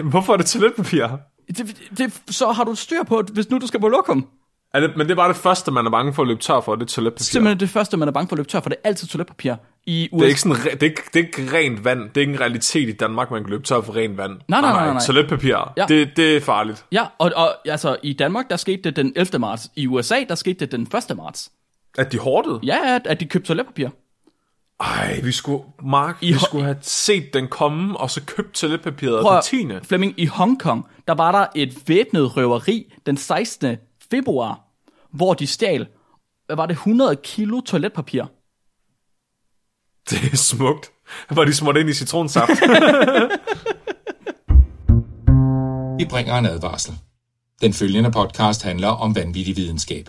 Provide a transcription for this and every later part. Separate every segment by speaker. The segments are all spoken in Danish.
Speaker 1: Hvorfor er det toiletpapir?
Speaker 2: Det, det, så har du styr på, hvis nu du skal på lokum.
Speaker 1: Er det, men det er bare det første, man er bange for at løbe tør for, det er toiletpapir.
Speaker 2: Simpelthen det første, man er bange for at løbe tør for, det er altid toiletpapir. I USA.
Speaker 1: Det er, ikke sådan, det, er ikke, det er ikke rent vand. Det er ikke en realitet i Danmark, man kan løbe tør for rent vand.
Speaker 2: Nej, nej, nej, nej.
Speaker 1: Toiletpapir,
Speaker 2: Ja.
Speaker 1: det, det er farligt.
Speaker 2: Ja, og, og altså, i Danmark, der skete det den 11. marts. I USA, der skete det den 1. marts.
Speaker 1: At de hårdede?
Speaker 2: Ja, at, at de købte toiletpapir.
Speaker 1: Ej, vi skulle, Mark,
Speaker 2: I
Speaker 1: vi
Speaker 2: ho-
Speaker 1: skulle have set den komme, og så købt toiletpapiret
Speaker 2: Prøv
Speaker 1: den
Speaker 2: at-
Speaker 1: 10.
Speaker 2: Flemming, i Hongkong, der var der et væbnet røveri den 16. februar, hvor de stjal, hvad var det, 100 kilo toiletpapir.
Speaker 1: Det er smukt. Hvor de smurt ind i citronsaft.
Speaker 3: Vi bringer en advarsel. Den følgende podcast handler om vanvittig videnskab.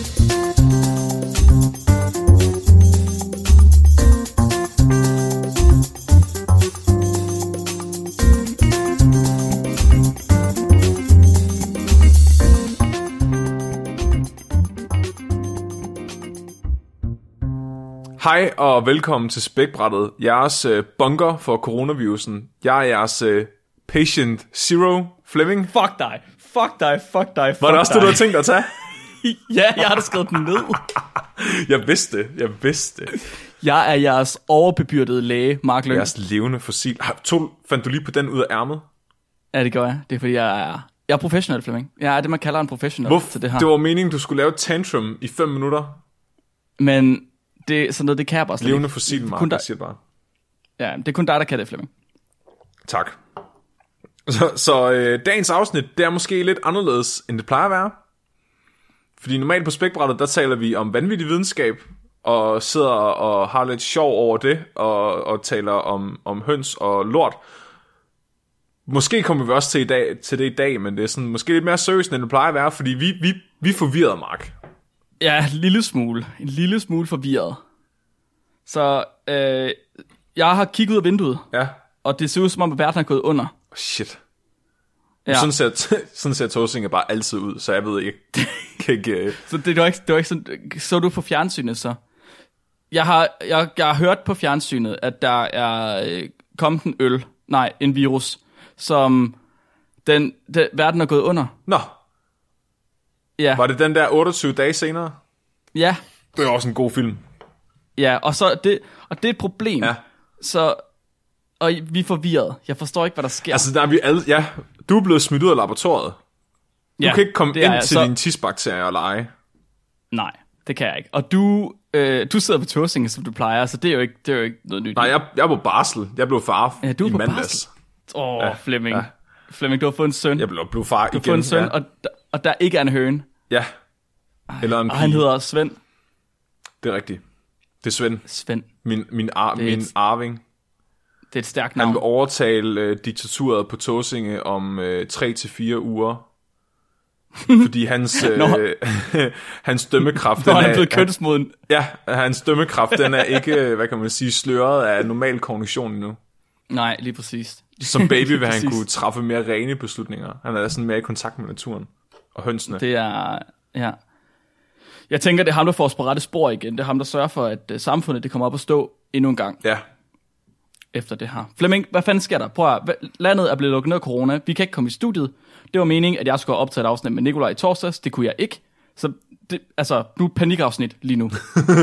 Speaker 1: Hej og velkommen til Spækbrættet, jeres øh, bunker for coronavirusen. Jeg er jeres øh, patient zero, Fleming.
Speaker 2: Fuck dig, fuck dig, fuck dig, fuck
Speaker 1: Var det også det, du havde tænkt dig at tage?
Speaker 2: Ja, jeg har da skrevet den ned.
Speaker 1: Jeg vidste det, jeg vidste det.
Speaker 2: Jeg er jeres overbebyrdede læge, Mark Løn.
Speaker 1: Jeres levende fossil. Har- Tog, fandt du lige på den ud af ærmet?
Speaker 2: Ja, det gør jeg. Det er fordi, jeg er, jeg er professionel, Flemming. Jeg er det, man kalder en professionel
Speaker 1: Hvor,
Speaker 2: til det her.
Speaker 1: det var meningen, du skulle lave tantrum i 5 minutter.
Speaker 2: Men det, sådan noget, det kan jeg bare slet
Speaker 1: Levende fossil, Mark,
Speaker 2: der-
Speaker 1: siger bare.
Speaker 2: Ja, det er kun dig, der kan det, Flemming.
Speaker 1: Tak. Så, så øh, dagens afsnit, det er måske lidt anderledes, end det plejer at være. Fordi normalt på spækbrættet, der taler vi om vanvittig videnskab, og sidder og har lidt sjov over det, og, og taler om, om høns og lort. Måske kommer vi også til, i dag, til det i dag, men det er sådan, måske lidt mere seriøst, end det plejer at være, fordi vi, vi, vi forvirrede, Mark.
Speaker 2: Ja, en lille smule. En lille smule forvirret. Så øh, jeg har kigget ud af vinduet,
Speaker 1: Ja,
Speaker 2: og det ser ud som om, at verden er gået under.
Speaker 1: shit.
Speaker 2: Ja.
Speaker 1: Sådan ser, sådan ser Tåsinge bare altid ud, så jeg ved ikke, kan ikke øh,
Speaker 2: Så det var ikke, det var ikke sådan, så du på fjernsynet så? Jeg har, jeg, jeg har hørt på fjernsynet, at der er øh, kommet en øl, nej, en virus, som den, den verden er gået under.
Speaker 1: Nå,
Speaker 2: Ja,
Speaker 1: var det den der 28 dage senere?
Speaker 2: ja,
Speaker 1: Det er også en god film.
Speaker 2: ja, og så det, og det er et problem.
Speaker 1: Ja.
Speaker 2: Så, og vi er forvirret. Jeg forstår ikke, hvad der sker.
Speaker 1: Altså, der er vi alle... Ja, du er blevet smidt ud af laboratoriet. Du
Speaker 2: ja,
Speaker 1: kan ikke komme ind
Speaker 2: jeg.
Speaker 1: til
Speaker 2: så,
Speaker 1: dine tisbakterier og lege.
Speaker 2: Nej, det kan jeg ikke. Og du, øh, du sidder på Tåsinge, som du plejer, så det er jo ikke, det er jo ikke noget nyt.
Speaker 1: Nej, jeg, jeg er på barsel. Jeg blev far
Speaker 2: Ja, du er
Speaker 1: i
Speaker 2: på
Speaker 1: mandags.
Speaker 2: Åh, oh,
Speaker 1: Ja,
Speaker 2: Flemming.
Speaker 1: ja.
Speaker 2: Flemming, du har fået en søn.
Speaker 1: Jeg blev, blev far
Speaker 2: du har
Speaker 1: igen.
Speaker 2: fået en søn,
Speaker 1: ja.
Speaker 2: og, der- og der ikke er en høne.
Speaker 1: Ja. Eller en
Speaker 2: Og han
Speaker 1: pige.
Speaker 2: hedder Svend.
Speaker 1: Det er rigtigt. Det er Svend.
Speaker 2: Svend.
Speaker 1: Min, min, ar,
Speaker 2: er
Speaker 1: min
Speaker 2: et-
Speaker 1: arving.
Speaker 2: Det er et stærkt
Speaker 1: Han
Speaker 2: navn.
Speaker 1: vil overtale øh, diktaturet på Tåsinge om øh, 3-4 uger. Fordi hans, øh, hans dømmekraft...
Speaker 2: Når
Speaker 1: den
Speaker 2: han er blevet kønsmoden.
Speaker 1: Ja, hans dømmekraft, den er ikke, hvad kan man sige, sløret af normal kognition endnu.
Speaker 2: Nej, lige præcis.
Speaker 1: Som baby vil han kunne træffe mere rene beslutninger. Han er sådan mere i kontakt med naturen og hønsene. Det...
Speaker 2: Er, ja. Jeg tænker, det er ham, der får os på rette spor igen. Det er ham, der sørger for, at uh, samfundet det kommer op at stå endnu en gang
Speaker 1: Ja,
Speaker 2: efter det her. Flemming, hvad fanden sker der? Prøv at, landet er blevet lukket ned af corona. Vi kan ikke komme i studiet. Det var meningen, at jeg skulle have optaget et afsnit med Nikolaj i torsdags. Det kunne jeg ikke. Så det, altså, nu er panikafsnit lige nu.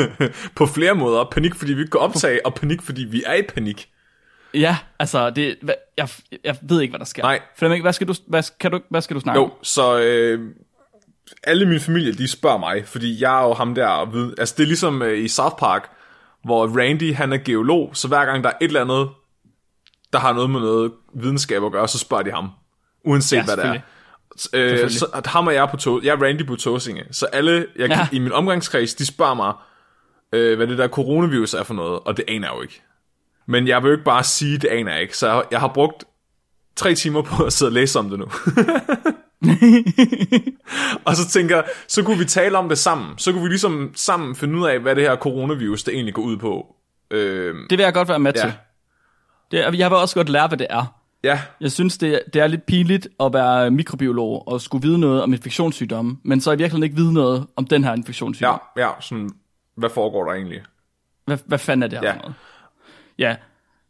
Speaker 1: på flere måder. Panik, fordi vi ikke kan optage, og panik, fordi vi er i panik.
Speaker 2: Ja, altså, det, jeg, jeg ved ikke, hvad der sker.
Speaker 1: Nej.
Speaker 2: Flemming, hvad skal du, hvad, kan du, hvad skal du snakke
Speaker 1: Jo,
Speaker 2: om?
Speaker 1: så øh, alle min familie, de spørger mig, fordi jeg er jo ham der, ved, altså det er ligesom øh, i South Park, hvor Randy, han er geolog, så hver gang der er et eller andet, der har noget med noget videnskab at gøre, så spørger de ham, uanset
Speaker 2: Ja,
Speaker 1: hvad det er. Øh, så at ham og jeg er på to, jeg er Randy på Tåsinge, så alle jeg,
Speaker 2: ja.
Speaker 1: i min omgangskreds, de spørger mig, øh, hvad det der coronavirus er for noget, og det aner jeg jo ikke. Men jeg vil jo ikke bare sige, det aner jeg ikke, så jeg, jeg har brugt tre timer på at sidde og læse om det nu. og så tænker jeg, så kunne vi tale om det sammen. Så kunne vi ligesom sammen finde ud af, hvad det her coronavirus det egentlig går ud på. Øh,
Speaker 2: Det vil jeg godt være med
Speaker 1: Ja.
Speaker 2: til. Det, jeg vil også godt lære, hvad det er.
Speaker 1: Ja,
Speaker 2: Jeg synes, det, det er lidt pinligt at være mikrobiolog og skulle vide noget om infektionssygdomme, men så i virkeligheden ikke vide noget om den her infektionssygdom.
Speaker 1: ja, ja, sådan, hvad foregår der egentlig?
Speaker 2: Hvad, hvad fanden er det her
Speaker 1: Ja.
Speaker 2: for noget? Ja,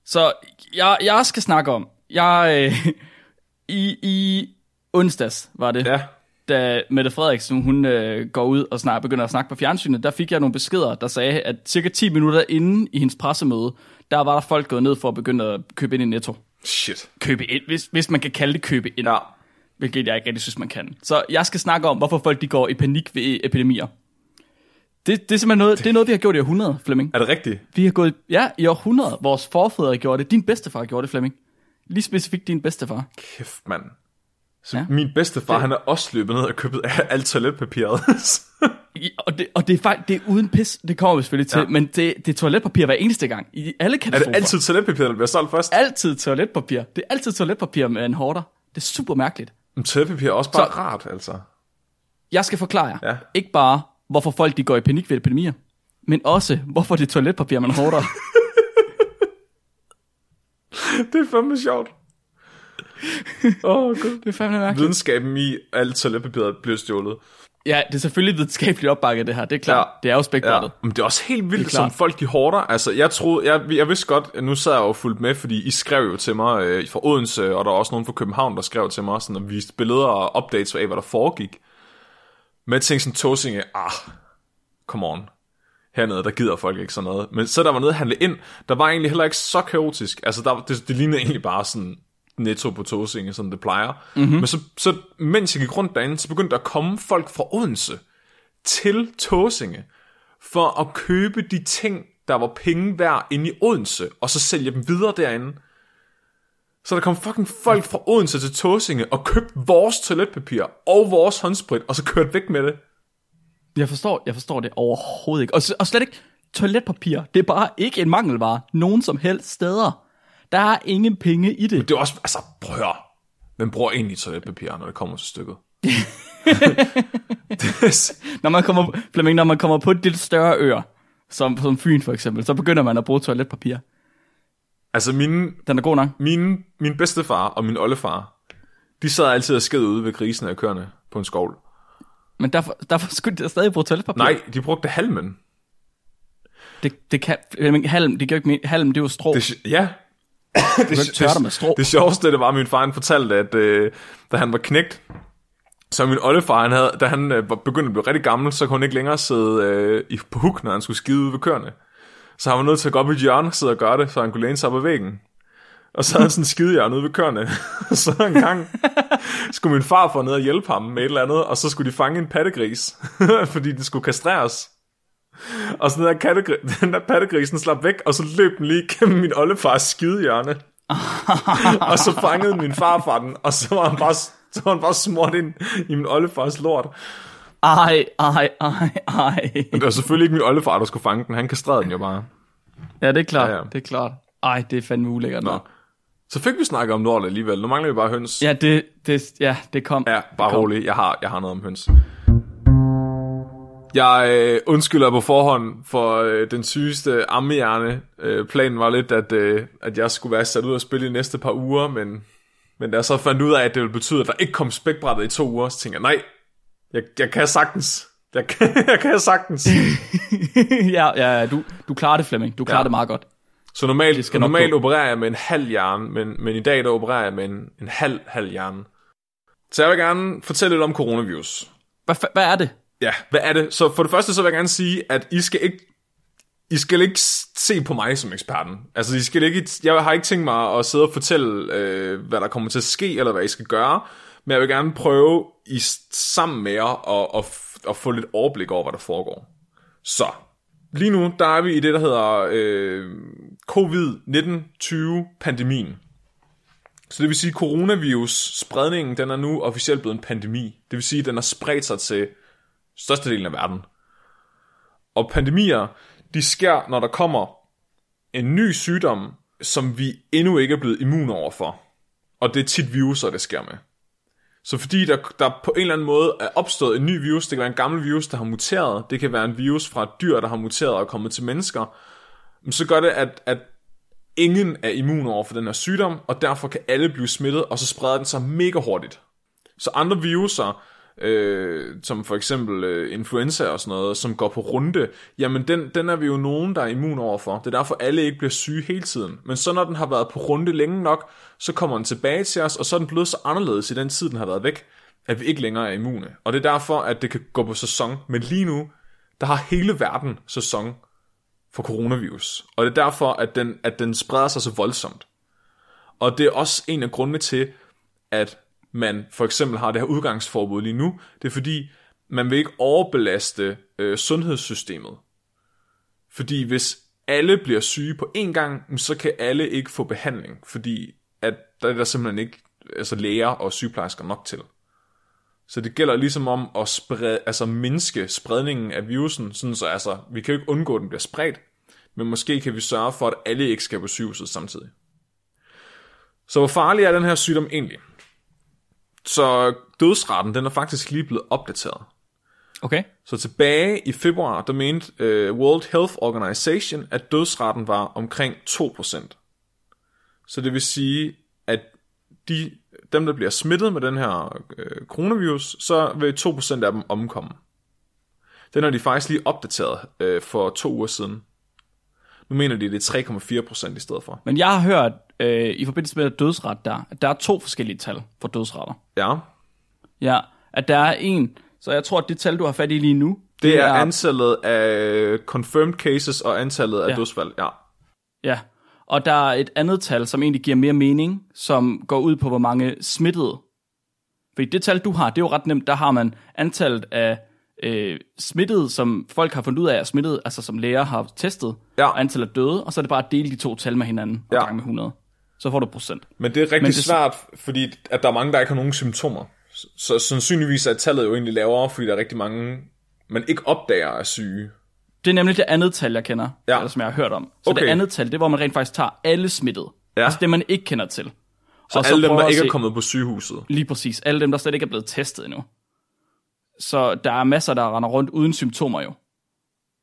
Speaker 2: så jeg, jeg skal snakke om, jeg, øh, i, i onsdags var det,
Speaker 1: Ja,
Speaker 2: da Mette Frederiksen, hun øh, går ud og snak, begynder at snakke på fjernsynet, der fik jeg nogle beskeder, der sagde, at cirka 10 minutter inden i hendes pressemøde, der var der folk gået ned for at begynde at købe ind i Netto.
Speaker 1: shit.
Speaker 2: Købe ind, hvis, hvis man kan kalde det købe ind.
Speaker 1: Ja,
Speaker 2: hvilket jeg ikke rigtig synes, man kan. Så jeg skal snakke om, hvorfor folk de går i panik ved epidemier. Det, det er simpelthen noget, det er noget, vi har gjort i århundrede, Flemming.
Speaker 1: er det rigtigt?
Speaker 2: Vi har gået, ja, i århundrede. Vores forfædre gjorde det. Din bedstefar gjorde det, Flemming. Lige specifikt din bedstefar.
Speaker 1: Kæft, mand. Så
Speaker 2: Ja.
Speaker 1: min bedstefar, det... han er også løbet ned og købet alt toiletpapiret.
Speaker 2: Og det, og det er faktisk, det er uden pis, det kommer vi selvfølgelig til, ja. Men det, det er toiletpapir hver eneste gang. I alle
Speaker 1: er
Speaker 2: katastrofer.
Speaker 1: det altid toiletpapir, der bliver solgt først?
Speaker 2: altid toiletpapir. Det er altid toiletpapir med en hårder. Det er super mærkeligt.
Speaker 1: Men toiletpapir er også bare
Speaker 2: så...
Speaker 1: rart, altså.
Speaker 2: Jeg skal forklare jer.
Speaker 1: Ja.
Speaker 2: Ikke bare, hvorfor folk de går i panik ved epidemier, men også, hvorfor det er toiletpapir, man hårder.
Speaker 1: Det er fandme sjovt. Åh, oh, gud.
Speaker 2: det er fandme mærkeligt.
Speaker 1: Videnskaben i alt toiletpapiret bliver stjålet.
Speaker 2: Ja, det er selvfølgelig videnskabeligt opbakket, det her. Det er klart.
Speaker 1: Ja.
Speaker 2: Det er jo spækbrættet.
Speaker 1: Men det er også helt vildt, som folk de hårder. Altså, jeg troede, jeg, jeg vidste godt, at nu sad jeg jo fuldt med, fordi I skrev jo til mig øh, fra Odense, og der var også nogen fra København, der skrev til mig, sådan, og viste billeder og updates af, hvad der foregik. Sådan, Tåsinge, ah, come on. Hernede, der gider folk ikke sådan noget. Men så der var nede at handle ind, der var egentlig heller ikke så kaotisk. Altså, der, det, det lignede egentlig bare sådan netto på Tåsinge, som det plejer. Mm-hmm. Men så, så, mens jeg gik rundt derinde, så begyndte der at komme folk fra Odense til Tåsinge for at købe de ting, der var penge værd inde i Odense, og så sælge dem videre derinde. Så der kom fucking folk fra Odense til Tåsinge og købte vores toiletpapir og vores håndsprit, og så kørte væk med det.
Speaker 2: Jeg forstår, jeg forstår det overhovedet ikke. Og, og slet ikke toiletpapir. Det er bare ikke en mangelvare. Nogen som helst steder. Der er ingen penge i det.
Speaker 1: Det er også, altså, prøv at høre. Hvem bruger egentlig toiletpapir, når det kommer til stykket?
Speaker 2: Når man kommer, Flemming, når man kommer på lidt større øer, som, som Fyn for eksempel, så begynder man at bruge toiletpapir.
Speaker 1: Altså, mine,
Speaker 2: Den er god nok.
Speaker 1: mine, min bedstefar og min oldefar, de sad altid og sked ude ved grisen af køerne på en skovl.
Speaker 2: Men derfor, derfor skulle de da stadig bruge toiletpapir.
Speaker 1: Nej, de brugte halmen.
Speaker 2: Det, det kan, halm, det gør ikke men, halm, det er jo strå.
Speaker 1: Det, ja.
Speaker 2: kan ikke tørre dig med strå.
Speaker 1: Det sjoveste, det var, at min far han fortalte, at øh, da han var knægt, så min oldefar, han havde, da han øh, var begyndt at blive rigtig gammel, så kunne han ikke længere sidde øh, i, på huk, når han skulle skide ude ved køerne. Så han var nødt til at gå op i et hjørne og sidde og gøre det, så han kunne læne sig op ad væggen. Og så havde han sådan en skidehjørne ude ved køerne. så en gang skulle min far få ned og hjælpe ham med et eller andet, og så skulle de fange en pattegris, fordi den skulle kastreres. Og så den der, kattegri- den der pattegrisen slap væk, og så løb den lige gennem min oldefars skidehjørne. og så fangede min farfar den, og så var han bare, så var han bare smurt ind i min oldefars lort.
Speaker 2: Ej, ej, ej, ej.
Speaker 1: Men det var selvfølgelig ikke min oldefar, der skulle fange den. Han kastrerede den jo bare.
Speaker 2: Ja, det er klart,
Speaker 1: Ja,
Speaker 2: ja, det er klart. Ej, det er fandme ulækkert.
Speaker 1: Nå. Så fik vi snakket om lort alligevel. Nu mangler vi bare høns.
Speaker 2: Ja, det, det, ja, det kom.
Speaker 1: Ja, bare
Speaker 2: kom.
Speaker 1: rolig. Jeg har, jeg har noget om høns. Jeg øh, undskylder på forhånd for øh, den sygeste ammehjerne. Øh, planen var lidt, at, øh, at jeg skulle være sat ud og spille de næste par uger, men, men da jeg så fandt ud af, at det ville betyde, at der ikke kom spækbrættet i to uger, så tænkte jeg, nej, jeg, jeg kan sagtens. Jeg kan, jeg kan sagtens.
Speaker 2: ja, ja, du, du klarer det, Flemming. Du klarer
Speaker 1: Ja.
Speaker 2: det meget godt.
Speaker 1: Så normalt,
Speaker 2: skal nok
Speaker 1: normalt opererer jeg med en halv hjerne, men, men i dag der opererer jeg med en, en halv, halv hjerne. Så jeg vil gerne fortælle lidt om coronavirus.
Speaker 2: Hvad, hvad er det?
Speaker 1: Ja, hvad er det? Så for det første så vil jeg gerne sige, at I skal ikke I skal ikke se på mig som eksperten. Altså, I skal ikke, jeg har ikke tænkt mig at sidde og fortælle, øh, hvad der kommer til at ske, eller hvad I skal gøre, men jeg vil gerne prøve i, sammen med jer at, at, at få lidt overblik over, hvad der foregår. Så, lige nu, der er vi i det, der hedder øh, COVID-19-20-pandemien. Så det vil sige, at coronavirus-spredningen, den er nu officielt blevet en pandemi. Det vil sige, at den har spredt sig til størstedelen af verden. Og pandemier, de sker, når der kommer en ny sygdom, som vi endnu ikke er blevet immun over for. Og det er tit viruser, det sker med. Så fordi der, der på en eller anden måde er opstået en ny virus, det kan være en gammel virus, der har muteret, det kan være en virus fra et dyr, der har muteret og er kommet til mennesker, så gør det, at, at ingen er immun over for den her sygdom, og derfor kan alle blive smittet, og så spreder den sig mega hurtigt. Så andre viruser, øh, som for eksempel øh, influenza og sådan noget, som går på runde, jamen den, den er vi jo nogen, der er immun overfor. Det er derfor, alle ikke bliver syge hele tiden. Men så når den har været på runde længe nok, så kommer den tilbage til os, og så er den blevet så anderledes i den tid, den har været væk, at vi ikke længere er immune. Og det er derfor, at det kan gå på sæson. Men lige nu, der har hele verden sæson for coronavirus. Og det er derfor, at den, at den spreder sig så voldsomt. Og det er også en af grundene til, at man for eksempel har det her udgangsforbud lige nu. Det er fordi, man vil ikke overbelaste øh, sundhedssystemet. Fordi hvis alle bliver syge på én gang, så kan alle ikke få behandling, fordi at der er der simpelthen ikke altså læger og sygeplejersker nok til. Så det gælder ligesom om at sprede, altså mindske spredningen af virusen, sådan så altså, vi kan jo ikke undgå, at den bliver spredt, men måske kan vi sørge for, at alle ikke skal på sygehuset samtidig. Så hvor farlig er den her sygdom egentlig? Så dødsraten, den er faktisk lige blevet opdateret.
Speaker 2: Okay.
Speaker 1: Så tilbage i februar, der mente uh, World Health Organization, at dødsraten var omkring 2%. Så det vil sige, at de, dem, der bliver smittet med den her øh, coronavirus, så vil 2% af dem omkomme. Den har de faktisk lige opdateret øh, for to uger siden. Nu mener de, det er 3,4% i stedet for.
Speaker 2: Men jeg har hørt, øh, i forbindelse med dødsret der, at der er to forskellige tal for dødsretter.
Speaker 1: Ja,
Speaker 2: Ja, at der er en, så jeg tror, at det tal, du har fat i lige nu,
Speaker 1: det er antallet af confirmed cases og antallet af
Speaker 2: Ja.
Speaker 1: dødsfald. Ja.
Speaker 2: Ja, og der er et andet tal, som egentlig giver mere mening, som går ud på, hvor mange smittede. Fordi det tal, du har, det er jo ret nemt. Der har man antallet af øh, smittede, som folk har fundet ud af er smittet, altså som læger har testet,
Speaker 1: Ja.
Speaker 2: og antallet af døde, og så er det bare at dele de to tal med hinanden og
Speaker 1: Ja.
Speaker 2: gange med 100. Så får du procent.
Speaker 1: Men det er rigtig
Speaker 2: Men
Speaker 1: det... svært, fordi at der er mange, der ikke har nogen symptomer. Så, så sandsynligvis er tallet jo egentlig lavere, fordi der er rigtig mange, man ikke opdager er syge.
Speaker 2: Det er nemlig det andet tal, jeg kender,
Speaker 1: Ja.
Speaker 2: eller som jeg har hørt om. Så
Speaker 1: Okay.
Speaker 2: det andet tal, det er, hvor man rent faktisk tager alle smittede.
Speaker 1: Ja.
Speaker 2: Altså det, man ikke kender til.
Speaker 1: Så
Speaker 2: Og
Speaker 1: alle dem,
Speaker 2: prøver
Speaker 1: der ikke
Speaker 2: se-
Speaker 1: er kommet på sygehuset.
Speaker 2: Lige præcis. Alle dem, der slet ikke er blevet testet endnu. Så der er masser, der render rundt uden symptomer jo.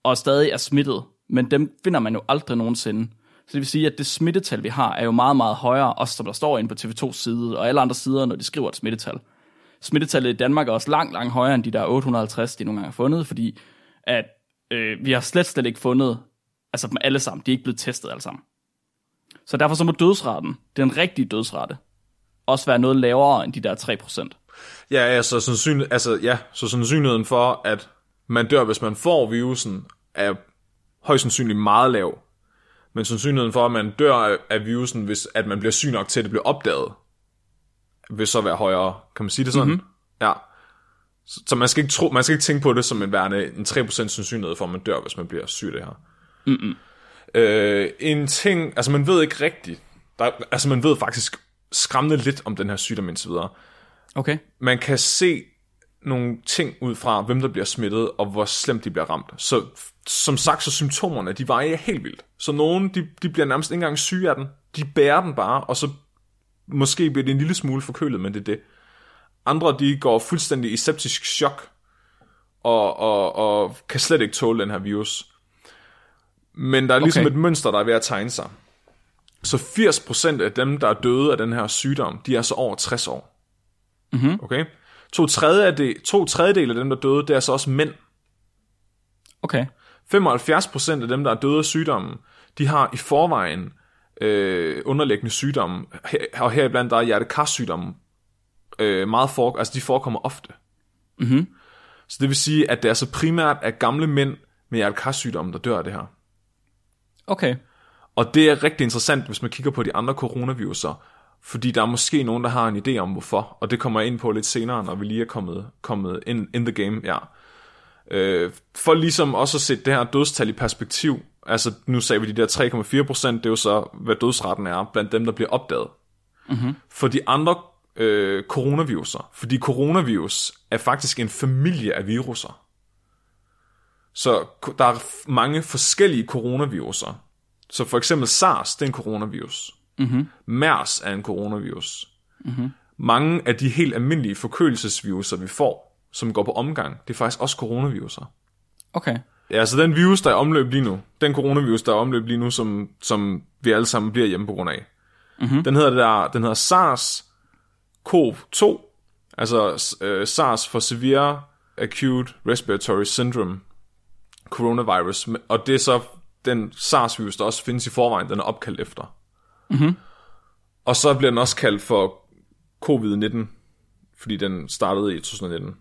Speaker 2: Og stadig er smittet. Men dem finder man jo aldrig nogensinde. Så det vil sige, at det smittetal, vi har, er jo meget, meget højere, også som der står inde på TV2's side, og alle andre sider, når de skriver et smittetal. Smittetallet i Danmark er også langt, langt højere end de der 850, de nogle gange har fundet, fordi at øh, vi har slet, slet ikke fundet, altså dem alle sammen, de er ikke blevet testet alle sammen. Så derfor så må dødsraten, den rigtige dødsrate, også være noget lavere end de der 3%.
Speaker 1: Ja, altså, sandsynlig, altså, ja, så sandsynligheden for, at man dør, hvis man får virusen, er højst sandsynligt meget lav. Men sandsynligheden for, at man dør af- virusen, hvis at man bliver syg nok til, at det bliver opdaget, vil så være højere. Kan man sige det sådan? Mm-hmm. Ja. Så, så man, skal ikke tro, man skal ikke tænke på det som en værende en 3% sandsynlighed for, at man dør, hvis man bliver syg det her. Mm-mm. Øh, en ting, altså man ved ikke rigtigt, der, altså man ved faktisk skræmmende lidt om den her sygdom indtil videre
Speaker 2: Okay.
Speaker 1: man kan se nogle ting ud fra, hvem der bliver smittet, og hvor slemt de bliver ramt. Så som sagt, så symptomerne, de varierer helt vildt. Så nogen, de, de bliver nærmest ikke engang syge af den. De bærer den bare, og så måske bliver de en lille smule forkølet, men det er det. Andre, de går fuldstændig i septisk chok, og, og, og kan slet ikke tåle den her virus. Men der er ligesom
Speaker 2: Okay.
Speaker 1: et mønster, der er ved at tegne sig. Så 80% af dem, der er døde af den her sygdom, de er så over 60 år.
Speaker 2: Mhm.
Speaker 1: Okay? To, det, to tredjedel af dem, der døde, det er så også mænd.
Speaker 2: Okay.
Speaker 1: 75% af dem, der er døde af sygdommen, de har i forvejen øh, underliggende sygdomme, Her- og heriblandt der er hjertekarsygdomme, øh, meget for, altså de forekommer ofte.
Speaker 2: Mhm.
Speaker 1: Så det vil sige, at det er så primært er gamle mænd med hjertekarsygdomme, der dør af det her.
Speaker 2: Okay.
Speaker 1: Og det er rigtig interessant, hvis man kigger på de andre coronaviruser, fordi der er måske nogen, der har en idé om hvorfor, og det kommer jeg ind på lidt senere, når vi lige er kommet, kommet in, in the game, ja. Øh, for ligesom også at sætte det her dødstal i perspektiv, altså nu sagde vi de der 3,4 procent, det er jo så, hvad dødsretten er blandt dem, der bliver opdaget. Mm-hmm. For de andre øh, coronaviruser, fordi coronavirus er faktisk en familie af viruser. Så der er mange forskellige coronaviruser. Så for eksempel SARS, det er en coronavirus. Mm-hmm. MERS er en coronavirus. Mm-hmm. Mange af de helt almindelige forkølelsesviruser, vi får, som går på omgang, det er faktisk også coronaviruser.
Speaker 2: Okay.
Speaker 1: Ja, så den virus, der er omløb lige nu, den coronavirus, der er omløb lige nu, som, som vi alle sammen bliver hjemme på grund af, mm-hmm. den hedder det der, den hedder SARS-CoV-2, altså øh, SARS for Severe Acute Respiratory Syndrome Coronavirus, og det er så den SARS-virus, der også findes i forvejen, den er opkaldt efter. Mm-hmm. Og så bliver den også kaldt for covid-19, fordi den startede i 2019. Og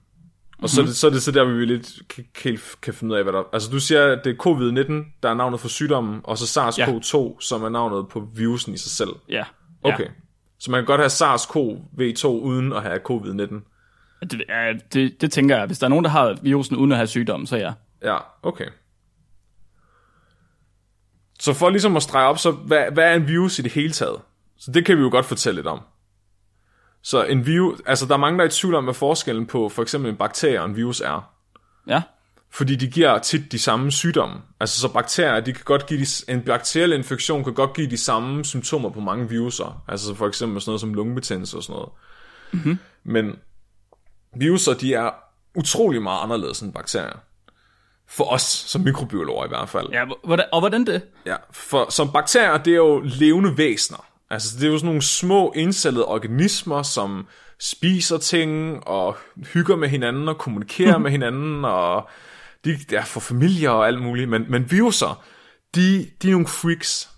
Speaker 1: mm-hmm. så, er det, så er det så der, vi lidt kan, kan, kan finde ud af, hvad der... Altså du siger, at det er covid-19, der er navnet for sygdommen, og så SARS-CoV-2, ja. som er navnet på virusen i sig selv.
Speaker 2: Ja.
Speaker 1: Okay.
Speaker 2: Ja.
Speaker 1: Så man kan godt have SARS-CoV-2 uden at have covid-19.
Speaker 2: Det, det, det tænker jeg. Hvis der er nogen, der har virusen uden at have sygdom, så ja.
Speaker 1: Ja, okay. Så for ligesom at strege op, så hvad, hvad er en virus i det hele taget? Så det kan vi jo godt fortælle lidt om. Så en virus, altså der er mange, der er i tvivl om, hvad forskellen på for eksempel en bakterie og en virus er.
Speaker 2: Ja.
Speaker 1: Fordi de giver tit de samme sygdomme. Altså så bakterier, de kan godt give de, en bakteriel infektion kan godt give de samme symptomer på mange viruser. Altså så for eksempel sådan noget som lungebetændelse og sådan noget. Mm-hmm. Men viruser, de er utrolig meget anderledes end bakterier. For os som mikrobiologer i hvert fald.
Speaker 2: Ja, hvordan, og hvordan det?
Speaker 1: Ja, for som bakterier, det er jo levende væsener. Altså, det er jo sådan nogle små indcellede organismer, som spiser ting, og hygger med hinanden, og kommunikerer med hinanden, og de er for familier og alt muligt. Men, men viruser, de, de er nogle freaks.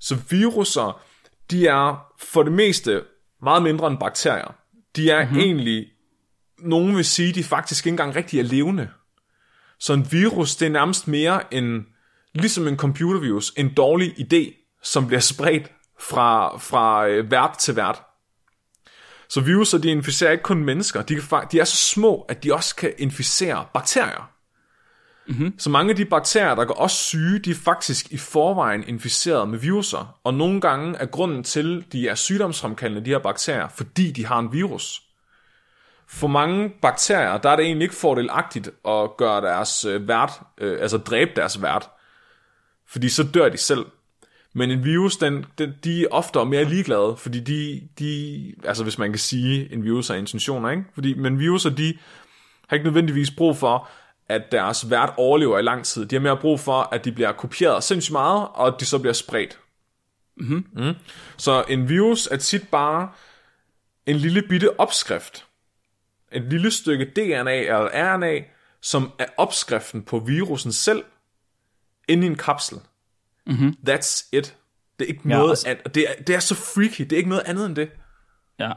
Speaker 1: Så viruser, de er for det meste meget mindre end bakterier. De er mm-hmm. egentlig, nogen vil sige, de faktisk ikke engang rigtig er levende. Så en virus, det er nærmest mere en, ligesom en computervirus, en dårlig idé, som bliver spredt fra, fra øh, vært til vært. Så viruser, de inficerer ikke kun mennesker, de, kan, de er så små, at de også kan inficere bakterier. Mm-hmm. Så mange af de bakterier, der går også syge, de er faktisk i forvejen inficeret med viruser. Og nogle gange er grunden til, de er sygdomsfremkaldende, de her bakterier, fordi de har en virus. For mange bakterier, der er det egentlig ikke fordelagtigt at gøre deres øh, vært, øh, altså dræbe deres vært. Fordi så dør de selv. Men en virus, den, den, de er ofte mere ligeglade, fordi de, de, altså hvis man kan sige, en virus har intentioner, ikke? Fordi, men viruser, de har ikke nødvendigvis brug for, at deres vært overlever i lang tid. De har mere brug for, at de bliver kopieret sindssygt meget, og at de så bliver spredt. Mm-hmm. Mm. Så en virus er tit bare en lille bitte opskrift. Et lille stykke DNA eller RNA, som er opskriften på virusen selv, inde i en kapsel. Mm-hmm. That's it. Det er ikke ja, noget altså, an- det, er, det er så freaky. Det er ikke noget andet end det.
Speaker 2: Ja.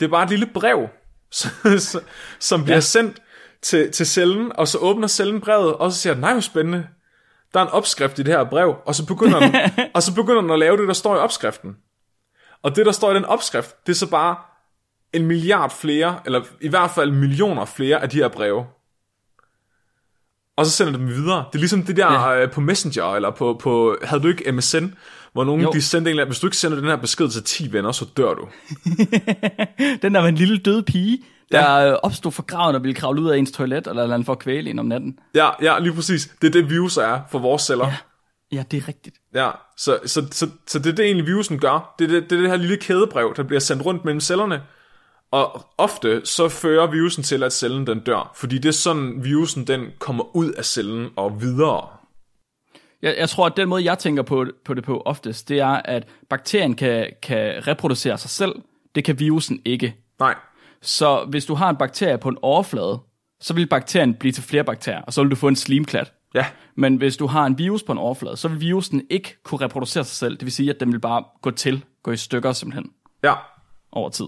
Speaker 1: Det er bare et lille brev, som bliver ja. sendt til, til cellen, og så åbner cellen brevet, og så siger den, nej, hvor spændende. Der er en opskrift i det her brev, og så begynder den, og så begynder den at lave det, der står i opskriften. Og det, der står i den opskrift, det er så bare en milliard flere, eller i hvert fald millioner flere af de her breve og så sender dem videre. Det er ligesom det der ja. Øh, på Messenger, eller på, på, havde du ikke MSN, hvor nogen jo. de sendte en hvis du ikke sender den her besked til 10 venner, så dør du.
Speaker 2: den der var en lille død pige, der ja. opstod for graven og ville kravle ud af ens toilet, eller eller andet for at kvæle en om natten.
Speaker 1: Ja, ja, lige præcis. Det er det, virus er for vores celler.
Speaker 2: Ja, ja det er rigtigt.
Speaker 1: Ja, så, så, så, så det er det egentlig, virusen gør. Det er det, det, er det her lille kædebrev, der bliver sendt rundt mellem cellerne, og ofte så fører virusen til, at cellen den dør, fordi det er sådan, virusen den kommer ud af cellen og videre.
Speaker 2: Jeg, jeg tror, at den måde, jeg tænker på, på det på oftest, det er, at bakterien kan, kan reproducere sig selv. Det kan virusen ikke.
Speaker 1: Nej.
Speaker 2: Så hvis du har en bakterie på en overflade, så vil bakterien blive til flere bakterier, og så vil du få en slimklat.
Speaker 1: Ja.
Speaker 2: Men hvis du har en virus på en overflade, så vil virusen ikke kunne reproducere sig selv. Det vil sige, at den vil bare gå til, gå i stykker simpelthen.
Speaker 1: Ja.
Speaker 2: Over tid.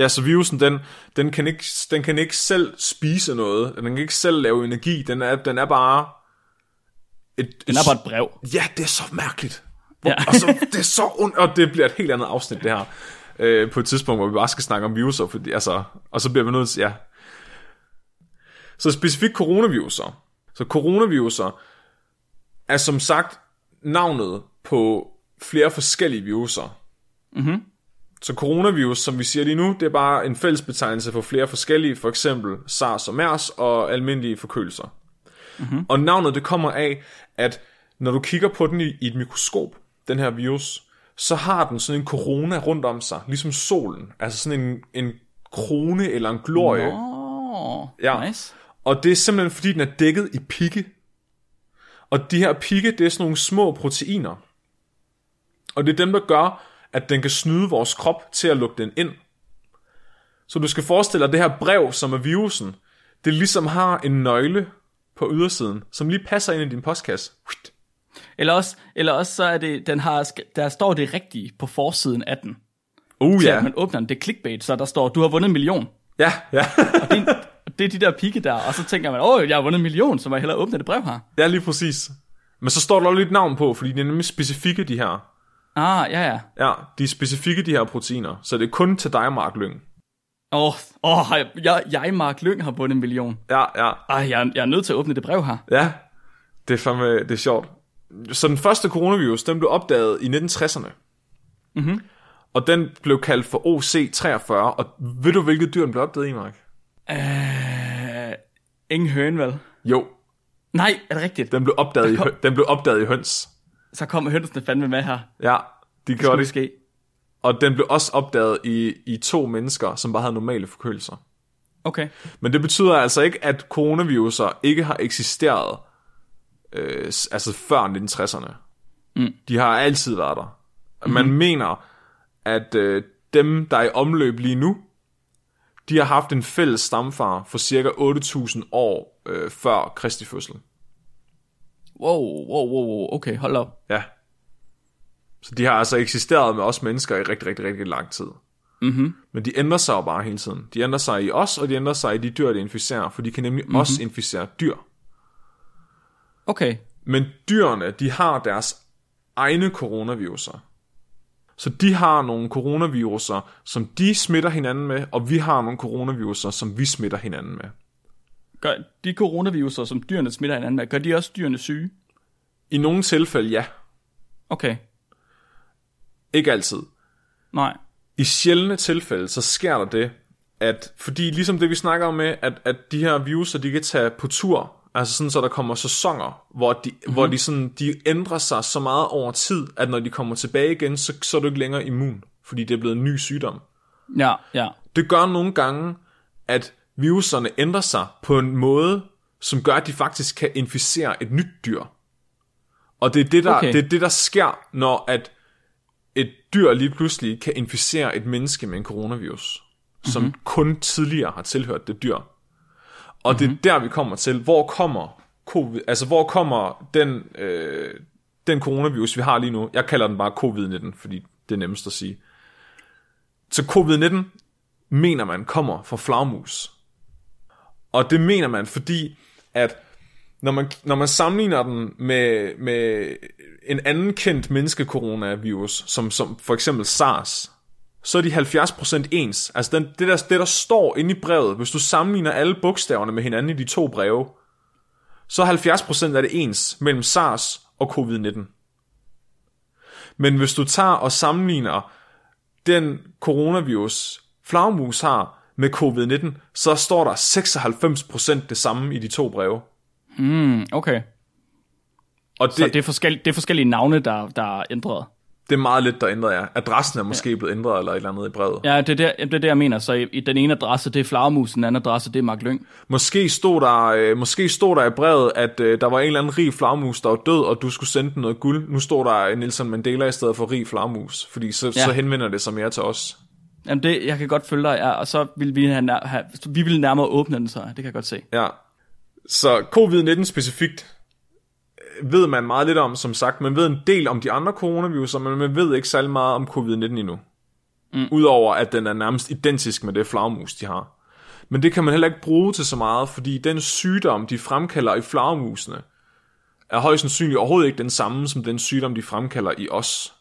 Speaker 1: Ja, så virusen, den, den, kan ikke, den kan ikke selv spise noget. Den kan ikke selv lave energi. Den er, den er bare...
Speaker 2: Et, et, den er bare et brev.
Speaker 1: Ja, det er så mærkeligt. Ja. altså, det er så ondt, og det bliver et helt andet afsnit, det her. Øh, på et tidspunkt, hvor vi bare skal snakke om viruser, fordi, altså, og så bliver vi nødt til, ja. Så specifikt coronaviruser. Så coronaviruser er som sagt navnet på flere forskellige viruser. Mhm. Så coronavirus, som vi siger lige nu, det er bare en fælles betegnelse for flere forskellige, for eksempel SARS og MERS og almindelige forkølelser. Mm-hmm. Og navnet det kommer af, at når du kigger på den i, i et mikroskop, den her virus, så har den sådan en corona rundt om sig, ligesom solen. Altså sådan en, en krone eller en glorie.
Speaker 2: Nå,
Speaker 1: ja.
Speaker 2: nice.
Speaker 1: Og det er simpelthen fordi, den er dækket i pigge. Og de her pigge, det er sådan nogle små proteiner. Og det er dem, der gør, at den kan snyde vores krop til at lukke den ind. Så du skal forestille dig, at det her brev, som er virusen, det ligesom har en nøgle på ydersiden, som lige passer ind i din postkasse.
Speaker 2: Eller også, eller også så er det, den har, der står det rigtige på forsiden af den.
Speaker 1: Uh,
Speaker 2: Så
Speaker 1: ja.
Speaker 2: man åbner den, det er clickbait, så der står, du har vundet en million.
Speaker 1: Ja, ja.
Speaker 2: Og det, er- det er de der pigge der, og så tænker man, åh, jeg har vundet en million, så må jeg hellere åbne det brev her.
Speaker 1: ja, lige præcis. Men så står der også lidt navn på, fordi de er nemlig specifikke, de her.
Speaker 2: Ah, ja, ja.
Speaker 1: Ja, de er specifikke, de her proteiner. Så det er kun til dig, Mark Lyng.
Speaker 2: Åh, oh, oh, jeg, jeg, Mark Lyng, har vundet en million.
Speaker 1: Ja, ja.
Speaker 2: Ej, jeg, jeg er nødt til at åbne det brev her.
Speaker 1: Ja, det er fandme, det er sjovt. Så den første coronavirus, den blev opdaget i 1960'erne.
Speaker 2: Mhm.
Speaker 1: Og den blev kaldt for OC43, og ved du, hvilket dyr den blev opdaget i, Mark?
Speaker 2: Øh, ingen høn, vel?
Speaker 1: Jo,
Speaker 2: Nej, er det rigtigt?
Speaker 1: den blev opdaget, i,
Speaker 2: kom-
Speaker 1: hø- den blev opdaget i høns.
Speaker 2: Så kommer hønsene fandme med her.
Speaker 1: Ja, de
Speaker 2: Det
Speaker 1: gjorde det.
Speaker 2: ske.
Speaker 1: Og den blev også opdaget i, i to mennesker, som bare havde normale forkølelser.
Speaker 2: Okay.
Speaker 1: Men det betyder altså ikke, at coronaviruser ikke har eksisteret øh, altså før 1960'erne.
Speaker 2: Mm.
Speaker 1: De har altid været der. Man mm-hmm. mener, at øh, dem, der er i omløb lige nu, de har haft en fælles stamfar for cirka 8.000 år øh, før Kristi fødsel.
Speaker 2: Wow, wow, wow, wow. Okay, hold op.
Speaker 1: Ja. Så de har altså eksisteret med os mennesker i rigtig, rigtig, rigtig lang tid.
Speaker 2: Mhm.
Speaker 1: Men de ændrer sig jo bare hele tiden. De ændrer sig i os, og de ændrer sig i de dyr, de inficerer, for de kan nemlig mm-hmm. også inficere dyr.
Speaker 2: Okay.
Speaker 1: Men dyrene, de har deres egne coronaviruser. Så de har nogle coronaviruser, som de smitter hinanden med, og vi har nogle coronaviruser, som vi smitter hinanden med.
Speaker 2: Gør de coronaviruser, som dyrene smitter hinanden med, gør de også dyrene syge?
Speaker 1: I nogle tilfælde ja,
Speaker 2: Okay.
Speaker 1: ikke altid.
Speaker 2: Nej.
Speaker 1: I sjældne tilfælde, så sker der det, at fordi ligesom det vi snakker om med, at, at de her viruser, de kan tage på tur, altså sådan, så der kommer sæsoner, hvor de, mm-hmm. hvor de, sådan, de ændrer sig så meget over tid, at når de kommer tilbage igen, så, så er du ikke længere immun, fordi det er blevet en ny sygdom.
Speaker 2: Ja, ja.
Speaker 1: Det gør nogle gange, at viruserne ændrer sig på en måde, som gør, at de faktisk kan inficere et nyt dyr. Og det er det, der, okay. Det, er det, der sker, når at et dyr lige pludselig kan inficere et menneske med en coronavirus, mm-hmm. som kun tidligere har tilhørt det dyr. Og mm-hmm. det er der, vi kommer til. Hvor kommer COVID, altså hvor kommer den, øh, den coronavirus, vi har lige nu? Jeg kalder den bare covid-19, fordi det er nemmest at sige. Så covid-19 mener man kommer fra flagmus. Og det mener man, fordi at når man, når man sammenligner den med, med en anden kendt menneskecoronavirus, som, som for eksempel SARS, så er de 70% ens. Altså den, det, der, det, der står inde i brevet, hvis du sammenligner alle bogstaverne med hinanden i de to breve, så er 70% af det ens mellem SARS og covid-19. Men hvis du tager og sammenligner den coronavirus, flagmus har med covid-19, så står der 96% det samme i de to breve.
Speaker 2: Mm, okay.
Speaker 1: Og det,
Speaker 2: Så det er, forskellige, det er forskellige navne, der, der er ændret.
Speaker 1: det er meget lidt, der ændrer jer. Adressen er måske ja. blevet ændret, eller et eller andet i brevet. Ja.
Speaker 2: Ja, det er, der, det er det, jeg mener. Så i, i den ene adresse, det er Flagermus, den anden adresse, det er Mark Lyng.
Speaker 1: Måske, stod der, øh, måske stod der i brevet, at øh, der var en eller anden rig flagmus, der var død, og du skulle sende den noget guld. Nu står der Nelson Mandela i stedet for rig flagmus, fordi så, ja.
Speaker 2: Ja.
Speaker 1: så henvender det sig mere til os.
Speaker 2: Jamen, det, jeg kan godt følge dig, ja, og så vil vi have, have, vi vil nærmere åbne den, så det kan jeg godt se.
Speaker 1: Ja. Så covid-19 specifikt øh, ved man meget lidt om, som sagt. Man ved en del om de andre coronaviruser, men man ved ikke særlig meget om covid-19 endnu. Mm. Udover at den er nærmest identisk med det flagmus, de har. Men det kan man heller ikke bruge til så meget, fordi den sygdom, de fremkalder i flagmusene, er højst sandsynligt overhovedet ikke den samme, som den sygdom, de fremkalder i os.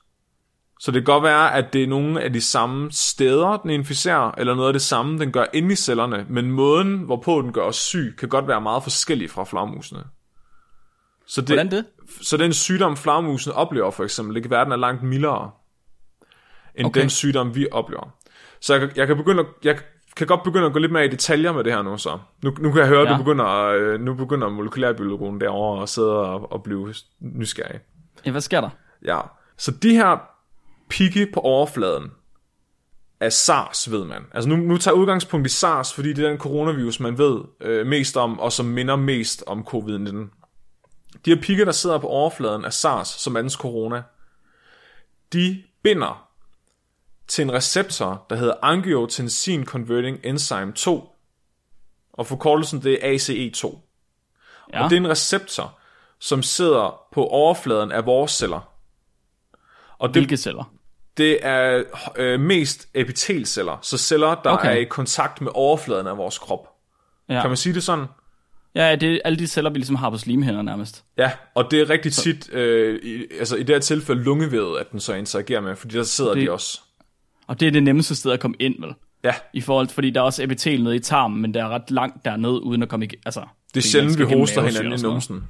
Speaker 1: Så det kan godt være, at det er nogle af de samme steder, den inficerer, eller noget af det samme, den gør inde i cellerne, men måden, hvorpå den gør os syg, kan godt være meget forskellig fra flagmusene. Så, det,
Speaker 2: Hvordan det?
Speaker 1: så den sygdom, flagmusene oplever for eksempel, det kan være, at den er langt mildere, end okay. Den sygdom, vi oplever. Så jeg, kan- jeg, kan begynde at, jeg kan godt begynde at gå lidt mere i detaljer med det her nu så. Nu, nu kan jeg høre, at
Speaker 2: Ja.
Speaker 1: du begynder, øh, nu begynder molekylærbiologen derovre og sidde og, og blive nysgerrig.
Speaker 2: Ja, hvad sker der?
Speaker 1: Ja, så de her pigge på overfladen af SARS, ved man. Altså nu, nu tager udgangspunkt i SARS, fordi det er den coronavirus, man ved øh, mest om, og som minder mest om covid-19. De her pigge, der sidder på overfladen af SARS, som andens corona, de binder til en receptor, der hedder angiotensin converting enzyme 2, og forkortelsen det er ACE2.
Speaker 2: Ja.
Speaker 1: Og det er en receptor, som sidder på overfladen af vores celler. Og det,
Speaker 2: Hvilke celler?
Speaker 1: Det er øh, mest epitelceller, så celler, der okay. Er i kontakt med overfladen af vores krop.
Speaker 2: Ja.
Speaker 1: Kan man sige det sådan?
Speaker 2: ja, det er alle de celler, vi ligesom har på slimhinder nærmest.
Speaker 1: Ja, og det er rigtig tit, øh, i, altså i det her tilfælde lungevævet, at den så interagerer med, fordi der sidder det... De også.
Speaker 2: Og det er det nemmeste sted at komme ind, vel?
Speaker 1: Ja,
Speaker 2: I forhold til, fordi der er også epitel nede i tarmen, men der er ret langt dernede, uden at komme i... Altså,
Speaker 1: det er sjældent, vi hoster hinanden i numsen.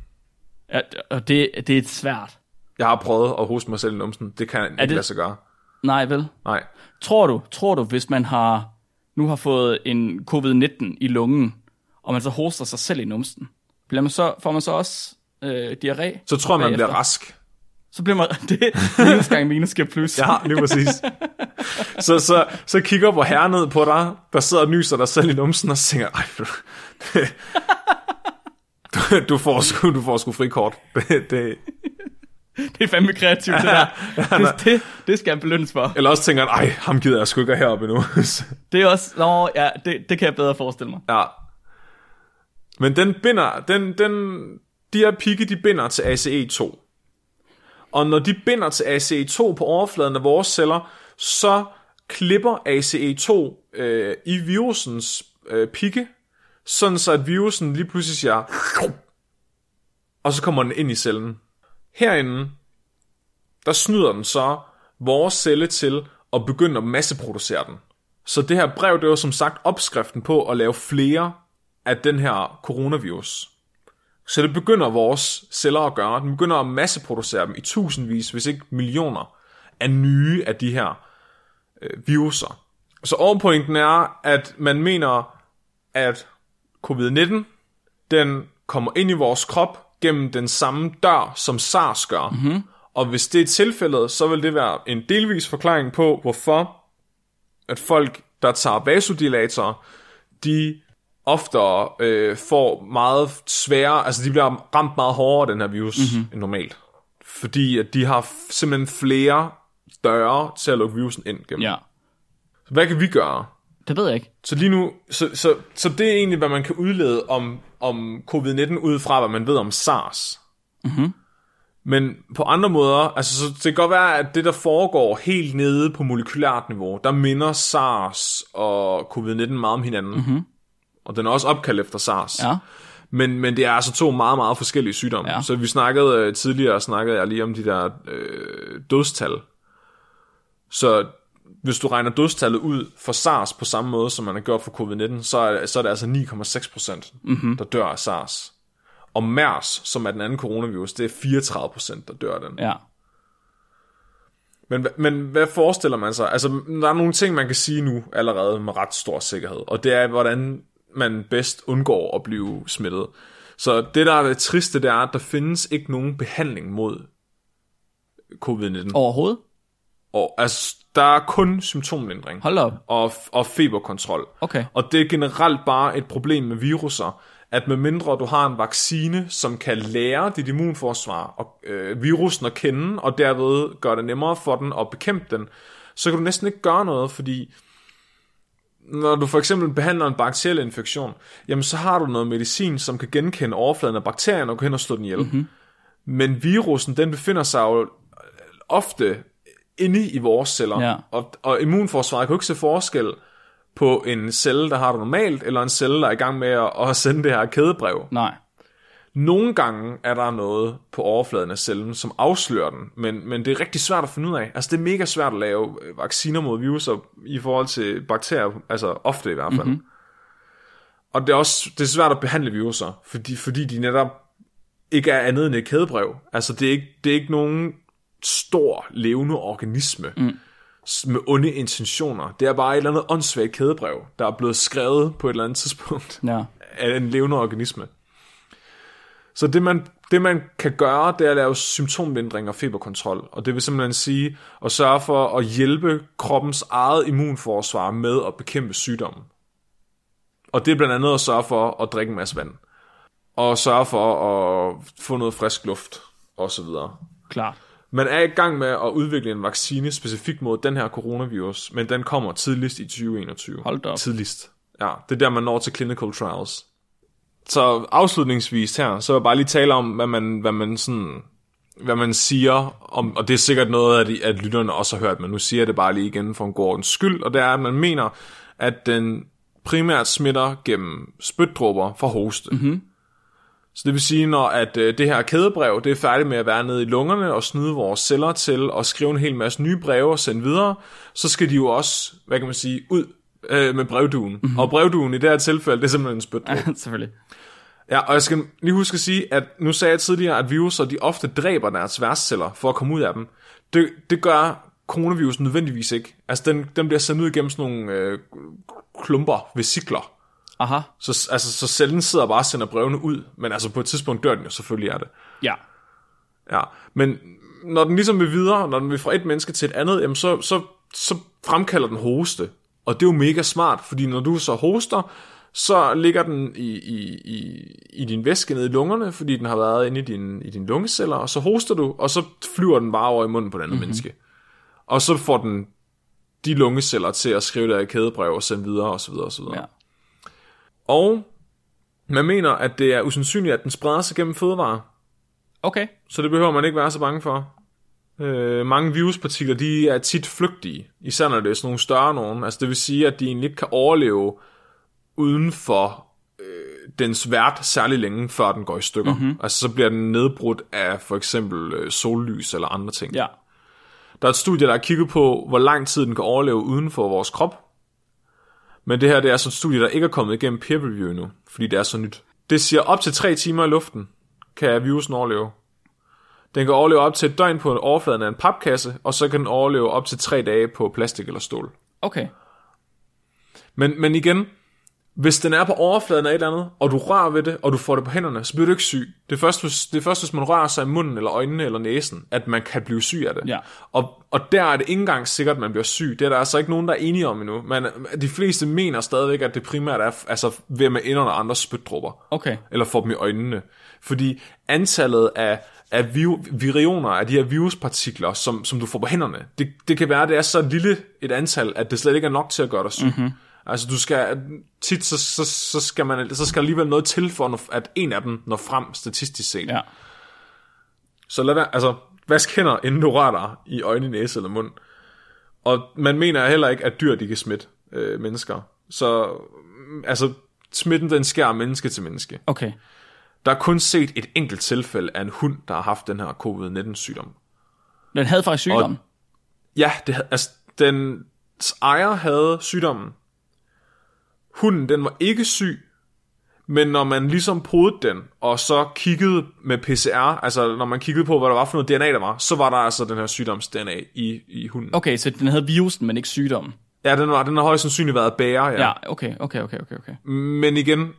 Speaker 2: Ja, og det, det er svært.
Speaker 1: Jeg har prøvet at hoste mig selv i numsen. Det kan ikke
Speaker 2: det-
Speaker 1: lade sig gøre.
Speaker 2: Nej, vel?
Speaker 1: Nej.
Speaker 2: Tror du, tror du, hvis man har nu har fået en covid-19 i lungen, og man så hoster sig selv i numsen, bliver man så, får man så også øh, diarré?
Speaker 1: Så tror jeg, man
Speaker 2: bagefter?
Speaker 1: bliver rask.
Speaker 2: Så bliver man, det minus gang minus giver plus.
Speaker 1: Ja, lige præcis. så, så, så kigger på herre ned på dig, der sidder og nyser dig selv i numsen, og så tænker, ej, du, du, du, får sgu, du får sgu frikort. Det, det,
Speaker 2: Det er fandme kreativt, det der. Det, det, det skal jeg belønnes for.
Speaker 1: eller også tænker han, ej, ham gider jeg sgu ikke heroppe endnu.
Speaker 2: Det er også, nå, ja, det, det kan jeg bedre forestille mig.
Speaker 1: ja. Men den binder, den, den, de her pigge, de binder til ACE2. Og når de binder til ACE2 på overfladen af vores celler, så klipper ACE2 øh, i virusens øh, pigge, sådan så at virusen lige pludselig siger, og så kommer den ind i cellen. Herinde, der snyder den så vores celle til at begynde at masseproducere den. Så det her brev, det var som sagt opskriften på at lave flere af den her coronavirus. Så det begynder vores celler at gøre. Den begynder at masseproducere dem i tusindvis, hvis ikke millioner, af nye af de her øh, viruser. Så overpointen er, at man mener, at covid-19, den kommer ind i vores krop gennem den samme dør, som SARS gør. Mm-hmm. Og hvis det er tilfældet, så vil det være en delvis forklaring på, hvorfor at folk, der tager vasodilatorer, de oftere øh, får meget svære, altså de bliver ramt meget hårdere af den her virus mm-hmm. end normalt. Fordi at de har simpelthen flere døre til at lukke virusen ind gennem.
Speaker 2: Ja,
Speaker 1: Så hvad kan vi gøre?
Speaker 2: Det ved jeg ikke.
Speaker 1: Så lige nu, så, så, så det er egentlig, hvad man kan udlede om, om covid-19 ud fra, hvad man ved om SARS. Mm-hmm. Men på andre måder, altså så det kan godt være, at det, der foregår helt nede på molekylært niveau, der minder SARS og covid-19 meget om hinanden. Mm-hmm. Og den er også opkaldt efter SARS.
Speaker 2: Ja.
Speaker 1: Men, men det er altså to meget, meget forskellige sygdomme.
Speaker 2: Ja.
Speaker 1: Så vi snakkede øh, tidligere, snakkede jeg lige om de der øh, dødstal. Så hvis du regner dødstallet ud for SARS på samme måde, som man har gjort for covid-19, så er, så er det altså 9,6 procent, mm-hmm. der dør af SARS. Og MERS, som er den anden coronavirus, det er 34 procent, der dør af den.
Speaker 2: Ja.
Speaker 1: Men, men hvad forestiller man sig? Altså, der er nogle ting, man kan sige nu allerede med ret stor sikkerhed, og det er, hvordan man bedst undgår at blive smittet. Så det, der er det triste, det er, at der findes ikke nogen behandling mod covid-19.
Speaker 2: Overhovedet?
Speaker 1: Og altså, der er kun symptomlindring
Speaker 2: Hold op.
Speaker 1: og, og feberkontrol.
Speaker 2: Okay.
Speaker 1: Og det er generelt bare et problem med viruser, at med mindre du har en vaccine, som kan lære dit immunforsvar og øh, virusen at kende, og derved gøre det nemmere for den at bekæmpe den, så kan du næsten ikke gøre noget, fordi når du for eksempel behandler en bakteriel infektion, jamen så har du noget medicin, som kan genkende overfladen af bakterien og gå hen og slå den ihjel. Mm-hmm. Men virusen, den befinder sig jo ofte inde i vores celler,
Speaker 2: Ja.
Speaker 1: og, og immunforsvaret kan jo ikke se forskel på en celle, der har det normalt, eller en celle, der er i gang med at, at sende det her kædebrev.
Speaker 2: Nej.
Speaker 1: Nogle gange er der noget på overfladen af cellen, som afslører den, men, men det er rigtig svært at finde ud af. Altså det er mega svært at lave øh, vacciner mod viruser i forhold til bakterier, altså ofte i hvert fald. Mm-hmm. Og det er også det er svært at behandle viruser, fordi, fordi de netop ikke er andet end et kædebrev. Altså det er ikke, det er ikke nogen stor levende organisme mm. med onde intentioner. Det er bare et eller andet åndssvagt kædebrev, der er blevet skrevet på et eller andet tidspunkt
Speaker 2: Ja.
Speaker 1: af en levende organisme. Så det man, det man kan gøre, det er at lave symptomlindring og feberkontrol. Og det vil simpelthen sige at sørge for at hjælpe kroppens eget immunforsvar med at bekæmpe sygdommen. Og det er blandt andet at sørge for at drikke en masse vand. og sørge for at få noget frisk luft, og så videre.
Speaker 2: Klart.
Speaker 1: Man er i gang med at udvikle en vaccine specifikt mod den her coronavirus, men den kommer tidligst i 2021.
Speaker 2: Hold da op.
Speaker 1: Tidligst. Ja, det er der, man når til clinical trials. Så afslutningsvis her, så vil jeg bare lige tale om, hvad man, hvad man sådan hvad man siger, om, og det er sikkert noget, at, at lytterne også har hørt, men nu siger jeg det bare lige igen for en god ordens skyld, og det er, at man mener, at den primært smitter gennem spytdråber fra hoste. Mm-hmm. Så det vil sige, når at øh, det her kædebrev, det er færdigt med at være nede i lungerne og snyde vores celler til at skrive en hel masse nye breve og sende videre, så skal de jo også, hvad kan man sige, ud øh, med brevduen. Mm-hmm. Og brevduen i det her tilfælde, det er simpelthen en spytdråbe.
Speaker 2: Ja, selvfølgelig.
Speaker 1: Ja, og jeg skal lige huske at sige, at nu sagde jeg tidligere, at viruser de ofte dræber deres værtsceller for at komme ud af dem. Det, det gør coronavirusen nødvendigvis ikke. Altså, den, den bliver sendt ud igennem sådan nogle øh, klumper, vesikler.
Speaker 2: Aha.
Speaker 1: Så, altså, så cellen sidder bare og sender brevene ud, men altså på et tidspunkt dør den jo selvfølgelig af det.
Speaker 2: Ja.
Speaker 1: Ja, men når den ligesom vil videre, når den vil fra et menneske til et andet, jamen så, så, så fremkalder den hoste. Og det er jo mega smart, fordi når du så hoster, så ligger den i, i, i, i din væske nede i lungerne, fordi den har været inde i din, i din lungeceller, og så hoster du, og så flyver den bare over i munden på den andet mm-hmm. menneske. Og så får den de lungeceller til at skrive der i kædebrev og sende videre, og så videre, og så videre.
Speaker 2: Ja.
Speaker 1: Og man mener, at det er usandsynligt, at den spreder sig gennem fødevarer.
Speaker 2: Okay.
Speaker 1: Så det behøver man ikke være så bange for. Øh, mange viruspartikler, de er tit flygtige, især når det er sådan nogle større nogen. Altså det vil sige, at de egentlig ikke kan overleve uden for øh, dens vært særlig længe, før den går i stykker. Mm-hmm. Altså så bliver den nedbrudt af for eksempel øh, sollys eller andre ting.
Speaker 2: Ja.
Speaker 1: Der er et studie, der har kigget på, hvor lang tid den kan overleve uden for vores krop. Men det her det er sådan et studie, der ikke er kommet igennem peer review endnu, fordi det er så nyt. Det siger op til 3 timer i luften, kan virusen overleve. Den kan overleve op til et døgn på overfladen af en papkasse, og så kan den overleve op til 3 dage på plastik eller stål.
Speaker 2: Okay.
Speaker 1: Men, men igen, hvis den er på overfladen af et eller andet, og du rører ved det, og du får det på hænderne, så bliver du ikke syg. Det er først, hvis, det er først, hvis man rører sig i munden, eller øjnene, eller næsen, at man kan blive syg af det.
Speaker 2: Ja.
Speaker 1: Og, og der er det ikke engang sikkert, at man bliver syg. Det er der altså ikke nogen, der er enige om endnu. Men de fleste mener stadigvæk, at det primært er altså, ved med ind under andres spytdrupper.
Speaker 2: Okay.
Speaker 1: Eller får dem i øjnene. Fordi antallet af, af vir, virioner, af de her viruspartikler, som, som du får på hænderne, det, det kan være, at det er så lille et antal, at det slet ikke er nok til at gøre dig syg. Mm-hmm. Altså du skal tit så, så, så skal man så skal alligevel noget til for at en af dem når frem statistisk set.
Speaker 2: Ja.
Speaker 1: Så lad være, altså vask hænder inden du rører i øjne, næse eller mund. Og man mener heller ikke at dyr de kan smitte øh, mennesker. Så altså smitten den skærer menneske til menneske.
Speaker 2: Okay.
Speaker 1: Der er kun set et enkelt tilfælde af en hund der har haft den her covid-19 sygdom.
Speaker 2: Den havde faktisk sygdom.
Speaker 1: Og, ja, det, altså den ejer havde sygdommen, hunden den var ikke syg, men når man ligesom podede den, og så kiggede med PCR, altså når man kiggede på, hvad der var for noget DNA, der var, så var der altså den her sygdoms-DNA i, i hunden.
Speaker 2: Okay, så den havde virusen, men ikke sygdommen.
Speaker 1: Ja, den, var, den har højst sandsynligt været bærer, ja.
Speaker 2: Ja, okay, okay, okay, okay, okay.
Speaker 1: Men igen,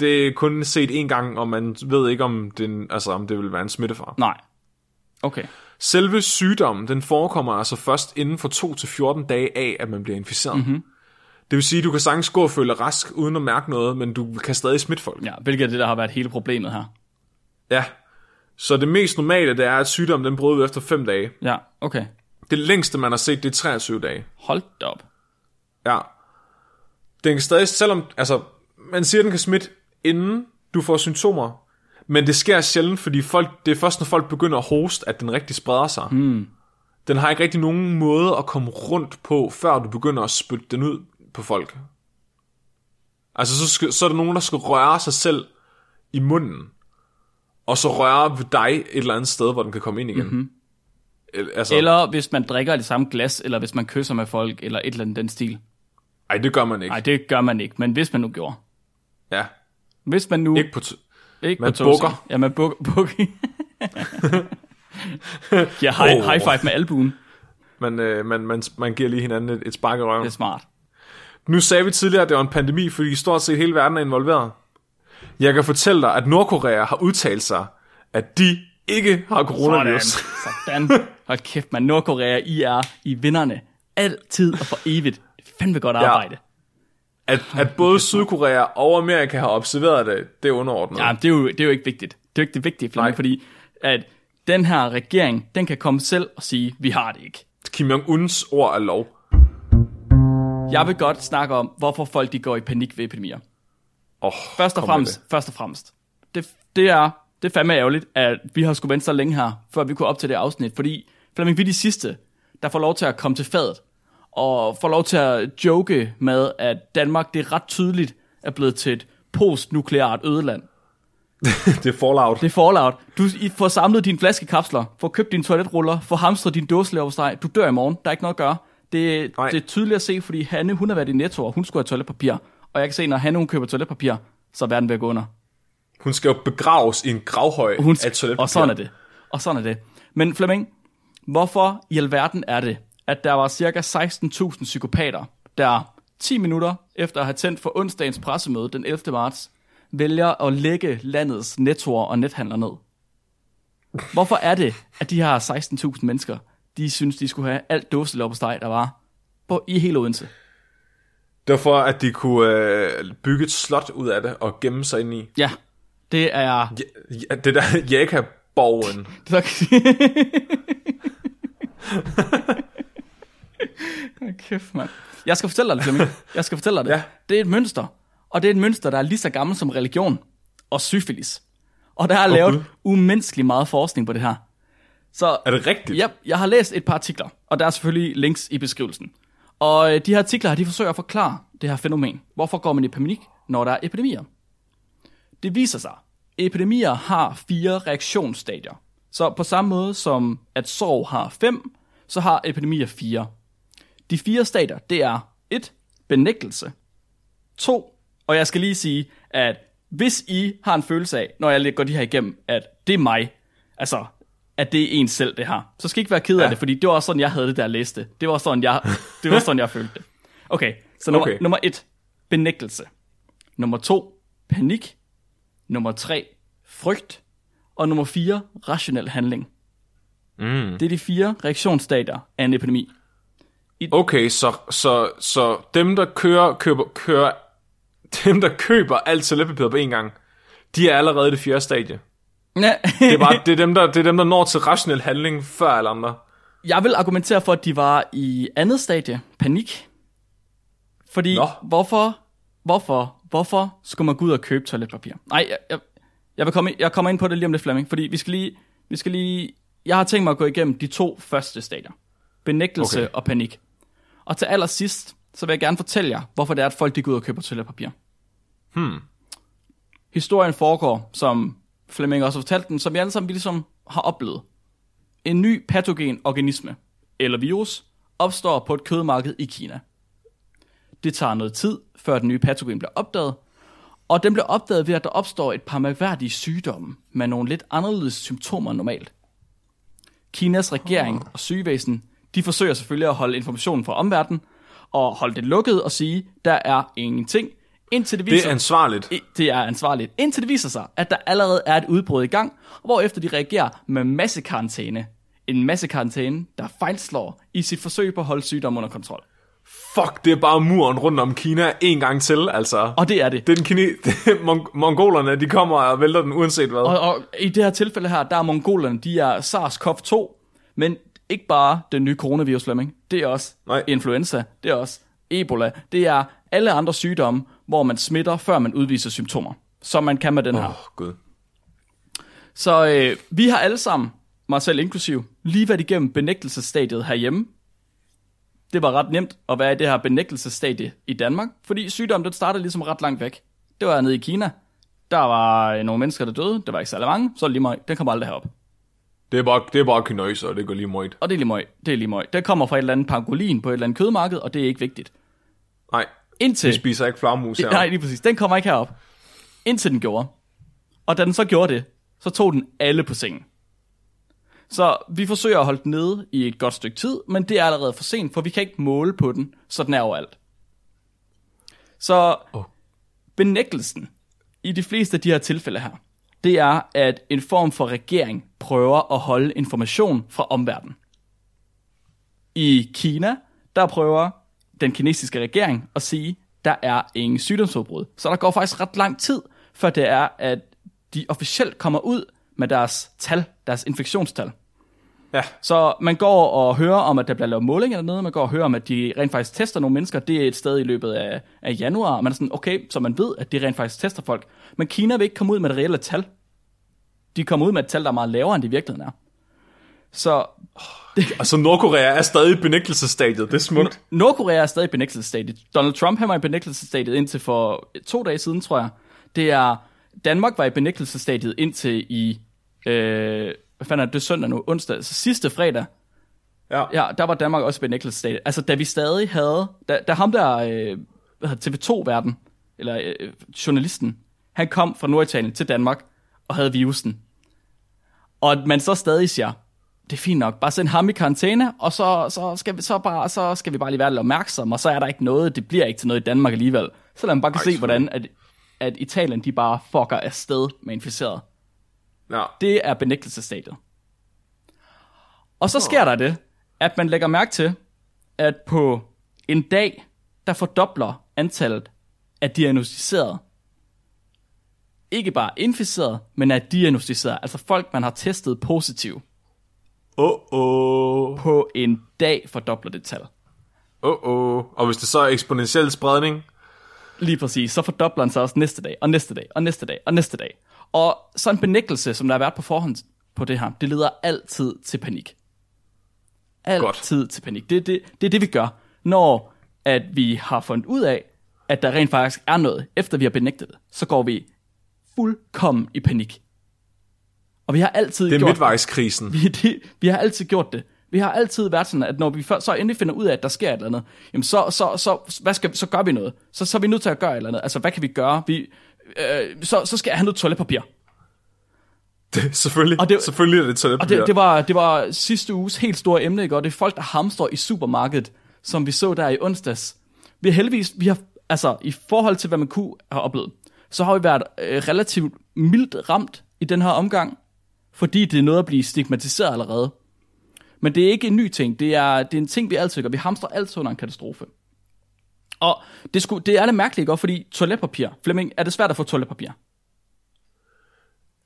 Speaker 1: det er kun set én gang, og man ved ikke, om, den, altså, om det vil være en smittefar.
Speaker 2: Nej. Okay.
Speaker 1: Selve sygdommen, den forekommer altså først inden for 2 til 14 dage af, at man bliver inficeret. Mm-hmm. Det vil sige, at du kan sagtens gå og føle rask, uden at mærke noget, men du kan stadig smitte folk.
Speaker 2: Ja, hvilket er det, der har været hele problemet her.
Speaker 1: Ja. Så det mest normale, det er, at sygdommen den bryder efter 5 dage.
Speaker 2: Ja, okay.
Speaker 1: Det længste, man har set, det er 23 dage.
Speaker 2: Hold da op.
Speaker 1: Ja. Den kan stadig, selvom, altså, man siger, at den kan smitte, inden du får symptomer, men det sker sjældent, fordi folk, det er først, når folk begynder at hoste, at den rigtig spreder sig.
Speaker 2: Mm.
Speaker 1: Den har ikke rigtig nogen måde at komme rundt på, før du begynder at spytte den ud på folk. Altså, så, skal, så er der nogen, der skal røre sig selv i munden, og så røre ved dig et eller andet sted, hvor den kan komme ind igen. Mm-hmm.
Speaker 2: Altså, eller hvis man drikker det samme glas, eller hvis man kysser med folk, eller et eller andet den stil.
Speaker 1: Nej, det gør man ikke.
Speaker 2: Nej, det gør man ikke, men hvis man nu gjorde.
Speaker 1: Ja.
Speaker 2: Hvis man nu...
Speaker 1: Ikke på, t-
Speaker 2: ikke
Speaker 1: man
Speaker 2: på
Speaker 1: bukker.
Speaker 2: Ja, man bukker. bukker. ja, high,
Speaker 1: Oh.
Speaker 2: high five med albuen.
Speaker 1: man, øh, man, man, man giver lige hinanden et, et spark i røven.
Speaker 2: Det er smart.
Speaker 1: Nu sagde vi tidligere, at det var en pandemi, fordi stort set hele verden er involveret. Jeg kan fortælle dig, at Nordkorea har udtalt sig, at de ikke har
Speaker 2: Sådan.
Speaker 1: coronavirus.
Speaker 2: Sådan. Hold kæft, man. Nordkorea, I er i vinderne. Altid og for evigt. Det er fandme godt arbejde.
Speaker 1: At, at både Sydkorea og Amerika har observeret det, det er underordnet.
Speaker 2: Ja, det er, jo, det er jo ikke vigtigt. Det er jo ikke det vigtige, Flemming, fordi at den her regering, den kan komme selv og sige, vi har det ikke.
Speaker 1: Kim Jong-uns ord er lov.
Speaker 2: Jeg vil godt snakke om, hvorfor folk de går i panik ved epidemier.
Speaker 1: Oh,
Speaker 2: Først og fremmest, først og fremmest. Det, det er det er fandme ærgerligt, at vi har skulle vente så længe her, før vi kunne op til det afsnit, fordi Flemming, vi er de sidste, der får lov til at komme til fadet, og får lov til at joke med, at Danmark, det er ret tydeligt, er blevet til et postnukleart ødeland.
Speaker 1: det er Fallout.
Speaker 2: Det er Fallout. Du får samlet dine flaskekapsler, får købt dine toiletruller, får hamstret din dåseleverpostej. Du dør i morgen. Der er ikke noget at gøre. Det,
Speaker 1: Nej.
Speaker 2: det er tydeligt at se, fordi Hanne, hun har været i Netto, og hun skulle have toiletpapir. Og jeg kan se, når Hanne, hun køber toiletpapir, så er verden ved at gå under.
Speaker 1: Hun skal jo begraves i en gravhøj
Speaker 2: Hun,
Speaker 1: af toiletpapir.
Speaker 2: og sådan er det. Og sådan er det. Men Flemming, hvorfor i alverden er det, at der var cirka 16.000 psykopater, der 10 minutter efter at have tændt for onsdagens pressemøde den 11. marts, vælger at lægge landets nettoer og nethandler ned? Hvorfor er det, at de her 16.000 mennesker, de synes, de skulle have alt dåselov på steg, der var på, i hele Odense?
Speaker 1: Det var for, at de kunne øh, bygge et slot ud af det og gemme sig ind i.
Speaker 2: Ja, det er...
Speaker 1: Ja, ja, det der Jaka-borgen.
Speaker 2: Hold kæft, mand. Jeg skal fortælle dig det, Flemming. Jeg skal fortælle dig det.
Speaker 1: Ja.
Speaker 2: Det er et mønster. Og det er et mønster, der er lige så gammelt som religion og syfilis. Og der er lavet
Speaker 1: Gud.
Speaker 2: umenneskeligt meget forskning på det her. Så
Speaker 1: Er det rigtigt?
Speaker 2: Ja, jeg har læst et par artikler, og der er selvfølgelig links i beskrivelsen. Og øh, de her artikler, her, de forsøger at forklare det her fænomen. Hvorfor går man i panik, når der er epidemier? Det viser sig, epidemier har fire reaktionsstadier. Så på samme måde som at sorg har fem, så har epidemier fire. De fire stadier, det er 1. Benægtelse. 2. Og jeg skal lige sige, at hvis I har en følelse af, når jeg går de her igennem, at det er mig, altså, at det er en selv, det her, så skal I ikke være ked af
Speaker 1: Ja.
Speaker 2: det, fordi det var også sådan, jeg havde det, der læste det. Var sådan, jeg, det var sådan, jeg følte det. Okay, så nummer,
Speaker 1: Okay.
Speaker 2: nummer 1, benægtelse. Nummer 2, panik. Nummer 3, frygt. Og nummer 4, rationel handling.
Speaker 1: Mm.
Speaker 2: Det er de fire reaktionsstadier af en epidemi.
Speaker 1: Okay, så, så, så dem, der kører, køber, kører, dem, der køber alt toiletpapir på en gang, de er allerede i det fjerde stadie.
Speaker 2: Ja.
Speaker 1: Det er, bare, det, er dem, der, det er dem, der når til rationel handling før alle andre.
Speaker 2: Jeg vil argumentere for, at de var i andet stadie, panik. Fordi,
Speaker 1: Nå.
Speaker 2: hvorfor, hvorfor, hvorfor skulle man gå ud og købe toiletpapir? Nej, jeg, jeg, jeg, vil komme, jeg kommer ind på det lige om lidt, Flemming, fordi vi skal lige, vi skal lige, jeg har tænkt mig at gå igennem de to første stadier. Benægtelse
Speaker 1: Okay.
Speaker 2: og panik. Og til allersidst, så vil jeg gerne fortælle jer, hvorfor det er, at folk de går ud og køber toiletpapir.
Speaker 1: Hmm.
Speaker 2: Historien foregår, som Flemming også har fortalt den, som vi alle sammen vi ligesom har oplevet. En ny patogen organisme, eller virus, opstår på et kødmarked i Kina. Det tager noget tid, før den nye patogen bliver opdaget, og den bliver opdaget ved, at der opstår et par mærkværdige sygdomme med nogle lidt anderledes symptomer end normalt. Kinas regering og sygevæsen, de forsøger selvfølgelig at holde informationen fra omverdenen, og holde det lukket og sige, der er ingenting, indtil det
Speaker 1: Det
Speaker 2: viser
Speaker 1: er ansvarligt.
Speaker 2: I- Det er ansvarligt. Indtil det viser sig, at der allerede er et udbrud i gang, hvorefter de reagerer med massekarantæne. En massekarantæne, der fejlslår i sit forsøg på at holde sygdommen under kontrol.
Speaker 1: Fuck, det er bare muren rundt om Kina en gang til, altså.
Speaker 2: Og det er det.
Speaker 1: Det er den kine... det er mon- mongolerne, de kommer og vælter den uanset hvad.
Speaker 2: Og, og i det her tilfælde her, der er mongolerne, de er SARS-CoV-2, men ikke bare den nye coronavirus, Flemming. Det er også
Speaker 1: Nej.
Speaker 2: influenza, det er også Ebola, det er alle andre sygdomme, hvor man smitter, før man udviser symptomer. Som man kan med den her.
Speaker 1: Oh, gud.
Speaker 2: Så øh, vi har alle sammen, mig selv inklusiv, lige været igennem benægtelsesstadiet herhjemme. Det var ret nemt at være i det her benægtelsesstadie i Danmark, fordi sygdommen den startede ligesom ret langt væk. Det var nede i Kina. Der var øh, nogle mennesker, der døde. Det var ikke særlig mange. Så lige meget. Den kommer aldrig herop.
Speaker 1: Det er bare, det er bare kynøs, og det går lige møjt.
Speaker 2: Og det er lige møg. Det er lige møg. Det kommer fra et eller andet pangolin på et eller andet kødmarked, og det er ikke vigtigt.
Speaker 1: Nej,
Speaker 2: Indtil...
Speaker 1: vi spiser ikke flagmus her.
Speaker 2: Nej, lige præcis. Den kommer ikke herop. Indtil den gjorde. Og da den så gjorde det, så tog den alle på sengen. Så vi forsøger at holde den nede i et godt stykke tid, men det er allerede for sent, for vi kan ikke måle på den, så den er overalt. Så
Speaker 1: Åh.
Speaker 2: benægtelsen i de fleste af de her tilfælde her, det er, at en form for regering prøver at holde information fra omverdenen. I Kina, der prøver den kinesiske regering at sige, der er ingen sygdomsudbrud. Så der går faktisk ret lang tid, før det er, at de officielt kommer ud med deres tal, deres infektionstal.
Speaker 1: Ja.
Speaker 2: Så man går og hører om, at der bliver lavet målinger dernede, man går og hører om, at de rent faktisk tester nogle mennesker, det er et sted i løbet af, af januar, og man er sådan, okay, så man ved, at de rent faktisk tester folk. Men Kina vil ikke komme ud med det reelle tal. De kommer ud med et tal, der er meget lavere, end det i virkeligheden er. Så
Speaker 1: Altså Nordkorea er stadig i benægtelsesstadiet, det er smukt.
Speaker 2: Nordkorea er stadig i benægtelsesstadiet. Donald Trump han var i benægtelsesstadiet indtil for to dage siden, tror jeg. Det er, Danmark var i benægtelsesstadiet indtil i, øh, hvad fanden er det, søndag nu, onsdag, altså sidste fredag,
Speaker 1: Ja.
Speaker 2: ja, der var Danmark også i benægtelsesstadiet. Altså, da vi stadig havde, da, da ham der, øh, hvad hedder det, TV2-verden, eller øh, journalisten, han kom fra Norditalien til Danmark og havde virusen. Og at man så stadig siger, det er fint nok, bare send ham i karantæne, og så, så, skal vi, så, bare, så skal vi bare lige være lidt opmærksomme, og så er der ikke noget, det bliver ikke til noget i Danmark alligevel. Så lad man bare kan
Speaker 1: Ej,
Speaker 2: se, hvordan at, at Italien, de bare fucker afsted med inficeret.
Speaker 1: ja.
Speaker 2: Det er benægtelsesstadiet. Og så sker der det, at man lægger mærke til, at på en dag, der fordobler antallet af diagnostiserede. Ikke bare inficeret, men er diagnostiseret. Altså folk, man har testet positiv.
Speaker 1: Åh, åh.
Speaker 2: På en dag fordobler det tal.
Speaker 1: Åh, åh. Og hvis det så er eksponentiel spredning,
Speaker 2: Lige præcis. Så fordobler den sig også næste dag, og næste dag, og næste dag, og næste dag. Og så en benægtelse, som der har været på forhånd på det her, det leder altid til panik. Altid Godt. til panik. Det, det, det er det, vi gør, når at vi har fundet ud af, at der rent faktisk er noget, efter vi har benægtet det, så går vi fuldkommen i panik. Og vi har altid
Speaker 1: det er
Speaker 2: gjort
Speaker 1: midtvejskrisen.
Speaker 2: vi, det, vi har altid gjort det. Vi har altid været sådan, at når vi først, så endelig finder ud af, at der sker et eller andet, jamen så, så, så, hvad skal, så gør vi noget. Så, så er vi nødt til at gøre et eller andet. Altså, hvad kan vi gøre? Vi, øh, så, så skal jeg have noget toiletpapir.
Speaker 1: Det, selvfølgelig,
Speaker 2: Og
Speaker 1: og
Speaker 2: det-
Speaker 1: selvfølgelig er det
Speaker 2: Og
Speaker 1: toiletpapir.
Speaker 2: det, det, var, det var sidste uges helt store emne, ikke? og det er folk, der hamstrer i supermarkedet, som vi så der i onsdags. Vi har heldigvis, vi har, altså i forhold til, hvad man kunne have oplevet, så har vi været øh, relativt mildt ramt i den her omgang, fordi det er noget at blive stigmatiseret allerede. Men det er ikke en ny ting, det er, det er en ting, vi altid gør. Vi hamstrer altid under en katastrofe. Og det, skulle, det er det mærkeligt, ikke? fordi toiletpapir, Flemming, er det svært at få toiletpapir?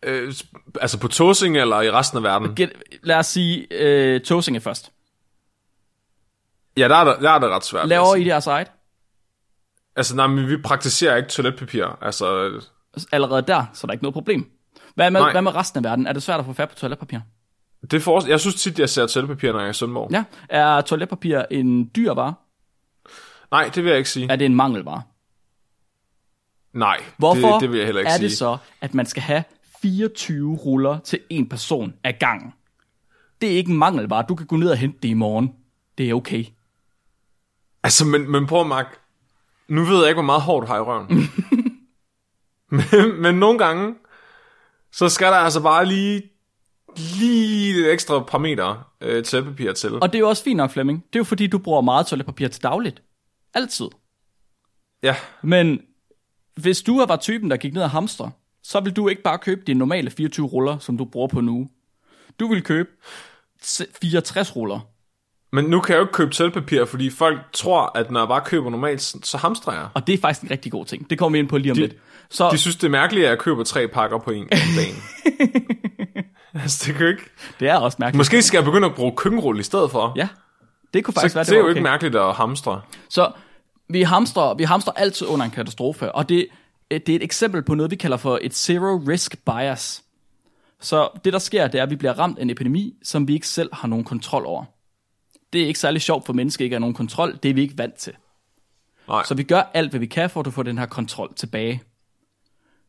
Speaker 1: Øh, altså på Tosing eller i resten af verden?
Speaker 2: Get, lad os sige øh, Tåsinge først.
Speaker 1: Ja, der er, der, der er det ret svært.
Speaker 2: Laver
Speaker 1: sige.
Speaker 2: I deres eget?
Speaker 1: Altså, nej, men vi praktiserer ikke toiletpapir. Altså,
Speaker 2: allerede der, så er der ikke noget problem. Hvad med,
Speaker 1: Nej.
Speaker 2: hvad med resten af verden? Er det svært at få fat på toiletpapir?
Speaker 1: det for, jeg synes tit, jeg ser toiletpapir, når jeg er i Sønderborg.
Speaker 2: Ja. Er toiletpapir en dyr vare?
Speaker 1: Nej, det vil jeg ikke sige.
Speaker 2: Er det en mangelvare?
Speaker 1: Nej,
Speaker 2: Hvorfor
Speaker 1: det, det vil jeg heller ikke
Speaker 2: er
Speaker 1: sige.
Speaker 2: det så, at man skal have 24 ruller til en person ad gangen? Det er ikke en mangelvare. Du kan gå ned og hente det i morgen. Det er okay.
Speaker 1: Altså, men, men prøv Mark. Nu ved jeg ikke, hvor meget hår du har i røven. men, men nogle gange, så skal der altså bare lige, lige et ekstra par meter øh, toiletpapir til.
Speaker 2: Og det er jo også fint nok, Flemming. Det er jo fordi, du bruger meget toiletpapir til dagligt. Altid.
Speaker 1: Ja,
Speaker 2: Men hvis du var typen, der gik ned og hamstre, så vil du ikke bare købe de normale 24 ruller, som du bruger på nu. Du vil købe se- 64 ruller.
Speaker 1: Men nu kan jeg jo ikke købe toiletpapir, fordi folk tror, at når jeg bare køber normalt, så hamstrer jeg.
Speaker 2: Og det er faktisk en rigtig god ting. Det kommer vi ind på lige om
Speaker 1: De-
Speaker 2: lidt. Så
Speaker 1: De synes, det er mærkeligt, at jeg køber tre pakker på en dagen. altså, det kan jo ikke...
Speaker 2: det er også mærkeligt.
Speaker 1: Måske skal jeg begynde at bruge køkkenrulle i stedet for.
Speaker 2: Ja, det kunne faktisk
Speaker 1: så,
Speaker 2: være,
Speaker 1: det er jo
Speaker 2: var
Speaker 1: ikke
Speaker 2: okay.
Speaker 1: mærkeligt at hamstre.
Speaker 2: Så vi hamstrer, vi hamstrer altid under en katastrofe, og det, det er et eksempel på noget, vi kalder for et zero risk bias. Så det, der sker, det er, at vi bliver ramt af en epidemi, som vi ikke selv har nogen kontrol over. Det er ikke særlig sjovt for mennesker ikke at have nogen kontrol. Det er vi ikke vant til.
Speaker 1: Nej.
Speaker 2: Så vi gør alt, hvad vi kan for at få den her kontrol tilbage.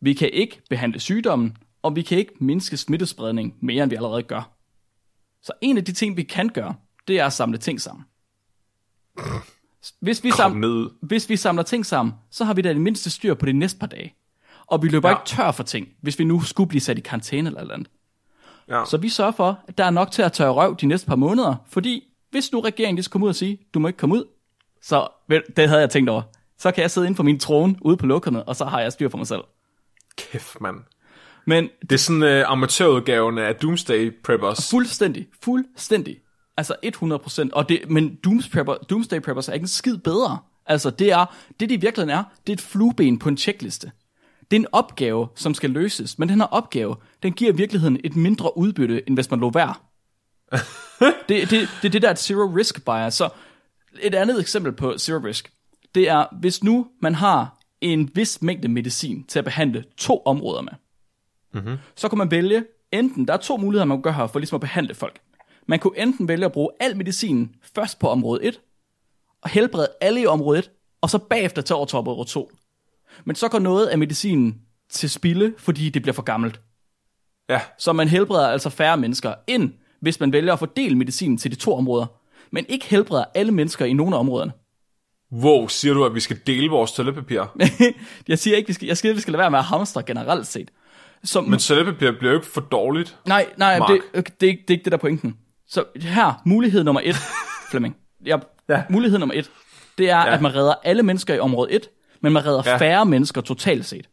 Speaker 2: Vi kan ikke behandle sygdommen, og vi kan ikke mindske smittespredning mere, end vi allerede gør. Så en af de ting, vi kan gøre, det er at samle ting sammen. Hvis vi,
Speaker 1: Kom
Speaker 2: sam-
Speaker 1: ned.
Speaker 2: hvis vi samler ting sammen, så har vi da det mindste styr på de næste par dage. Og vi løber
Speaker 1: Ja.
Speaker 2: ikke tør for ting, hvis vi nu skulle blive sat i karantæne eller andet.
Speaker 1: Ja.
Speaker 2: Så vi sørger for, at der er nok til at tørre røv de næste par måneder, fordi hvis nu regeringen skal komme ud og sige, du må ikke komme ud, så vel, det havde jeg tænkt over. Så kan jeg sidde inde på min trone ude på lokummet, og så har jeg styr for mig selv.
Speaker 1: Kæft, mand.
Speaker 2: Men
Speaker 1: Det er sådan uh, amatørudgaven af Doomsday Preppers.
Speaker 2: fuldstændig, fuldstændig, altså 100%, og det, men Dooms Prepper, Doomsday Preppers er ikke en skid bedre. Altså, det er, det i virkeligheden er, det er et flueben på en checkliste. Det er en opgave, som skal løses, men den her opgave, den giver i virkeligheden et mindre udbytte, end hvis man lå være. Det, det, det er det der er et zero risk bias. Så et andet eksempel på zero risk, det er, hvis nu man har en vis mængde medicin til at behandle to områder med, mm-hmm. så kan man vælge enten, der er to muligheder, man kan gøre her for ligesom at behandle folk. Man kunne enten vælge at bruge al medicinen først på område 1, og helbrede alle i område 1, og så bagefter tage over til område 2. Men så går noget af medicinen til spilde, fordi det bliver for gammelt.
Speaker 1: Ja.
Speaker 2: Så man helbreder altså færre mennesker, end hvis man vælger at fordele medicinen til de to områder, men ikke helbreder alle mennesker i nogle af områderne.
Speaker 1: Wow, siger du, at vi skal dele vores toiletpapir?
Speaker 2: jeg siger ikke, vi skal, jeg siger, at vi skal lade være med at hamstre generelt set. Så,
Speaker 1: Men toiletpapir bliver jo ikke for dårligt.
Speaker 2: nej, nej,
Speaker 1: Mark.
Speaker 2: det, det, er ikke, det er ikke det, der er pointen. Så her, mulighed nummer et, Flemming. Ja,
Speaker 1: Ja.
Speaker 2: Mulighed nummer et, det er, ja. at man redder alle mennesker i område 1, men man redder
Speaker 1: Ja.
Speaker 2: færre mennesker totalt set.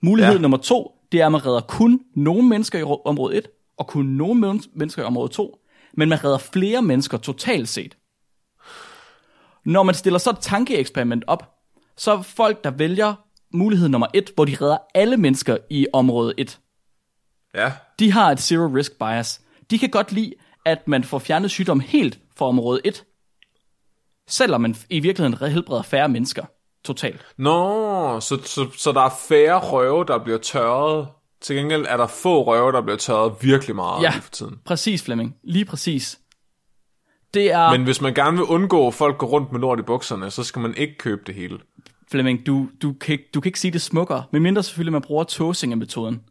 Speaker 2: Mulighed
Speaker 1: Ja.
Speaker 2: nummer to, det er, at man redder kun nogle mennesker i område 1, og kun nogle men- mennesker i område 2, men man redder flere mennesker totalt set. Når man stiller så et tankeeksperiment op, så er folk, der vælger mulighed nummer 1, hvor de redder alle mennesker i område 1,
Speaker 1: Ja.
Speaker 2: de har et zero risk bias. De kan godt lide, at man får fjernet sygdom helt fra område 1, selvom man i virkeligheden helbreder færre mennesker totalt.
Speaker 1: Nå, så, så, så der er færre røve, der bliver tørret. Til gengæld er der få røve, der bliver tørret virkelig meget
Speaker 2: Ja,
Speaker 1: for tiden.
Speaker 2: præcis Flemming. Lige præcis. Det er,
Speaker 1: Men hvis man gerne vil undgå, at folk går rundt med lort i bukserne, så skal man ikke købe det hele.
Speaker 2: Flemming, du, du, kan ikke, du kan ikke sige det smukkere, medmindre selvfølgelig man bruger tåsingemetoden.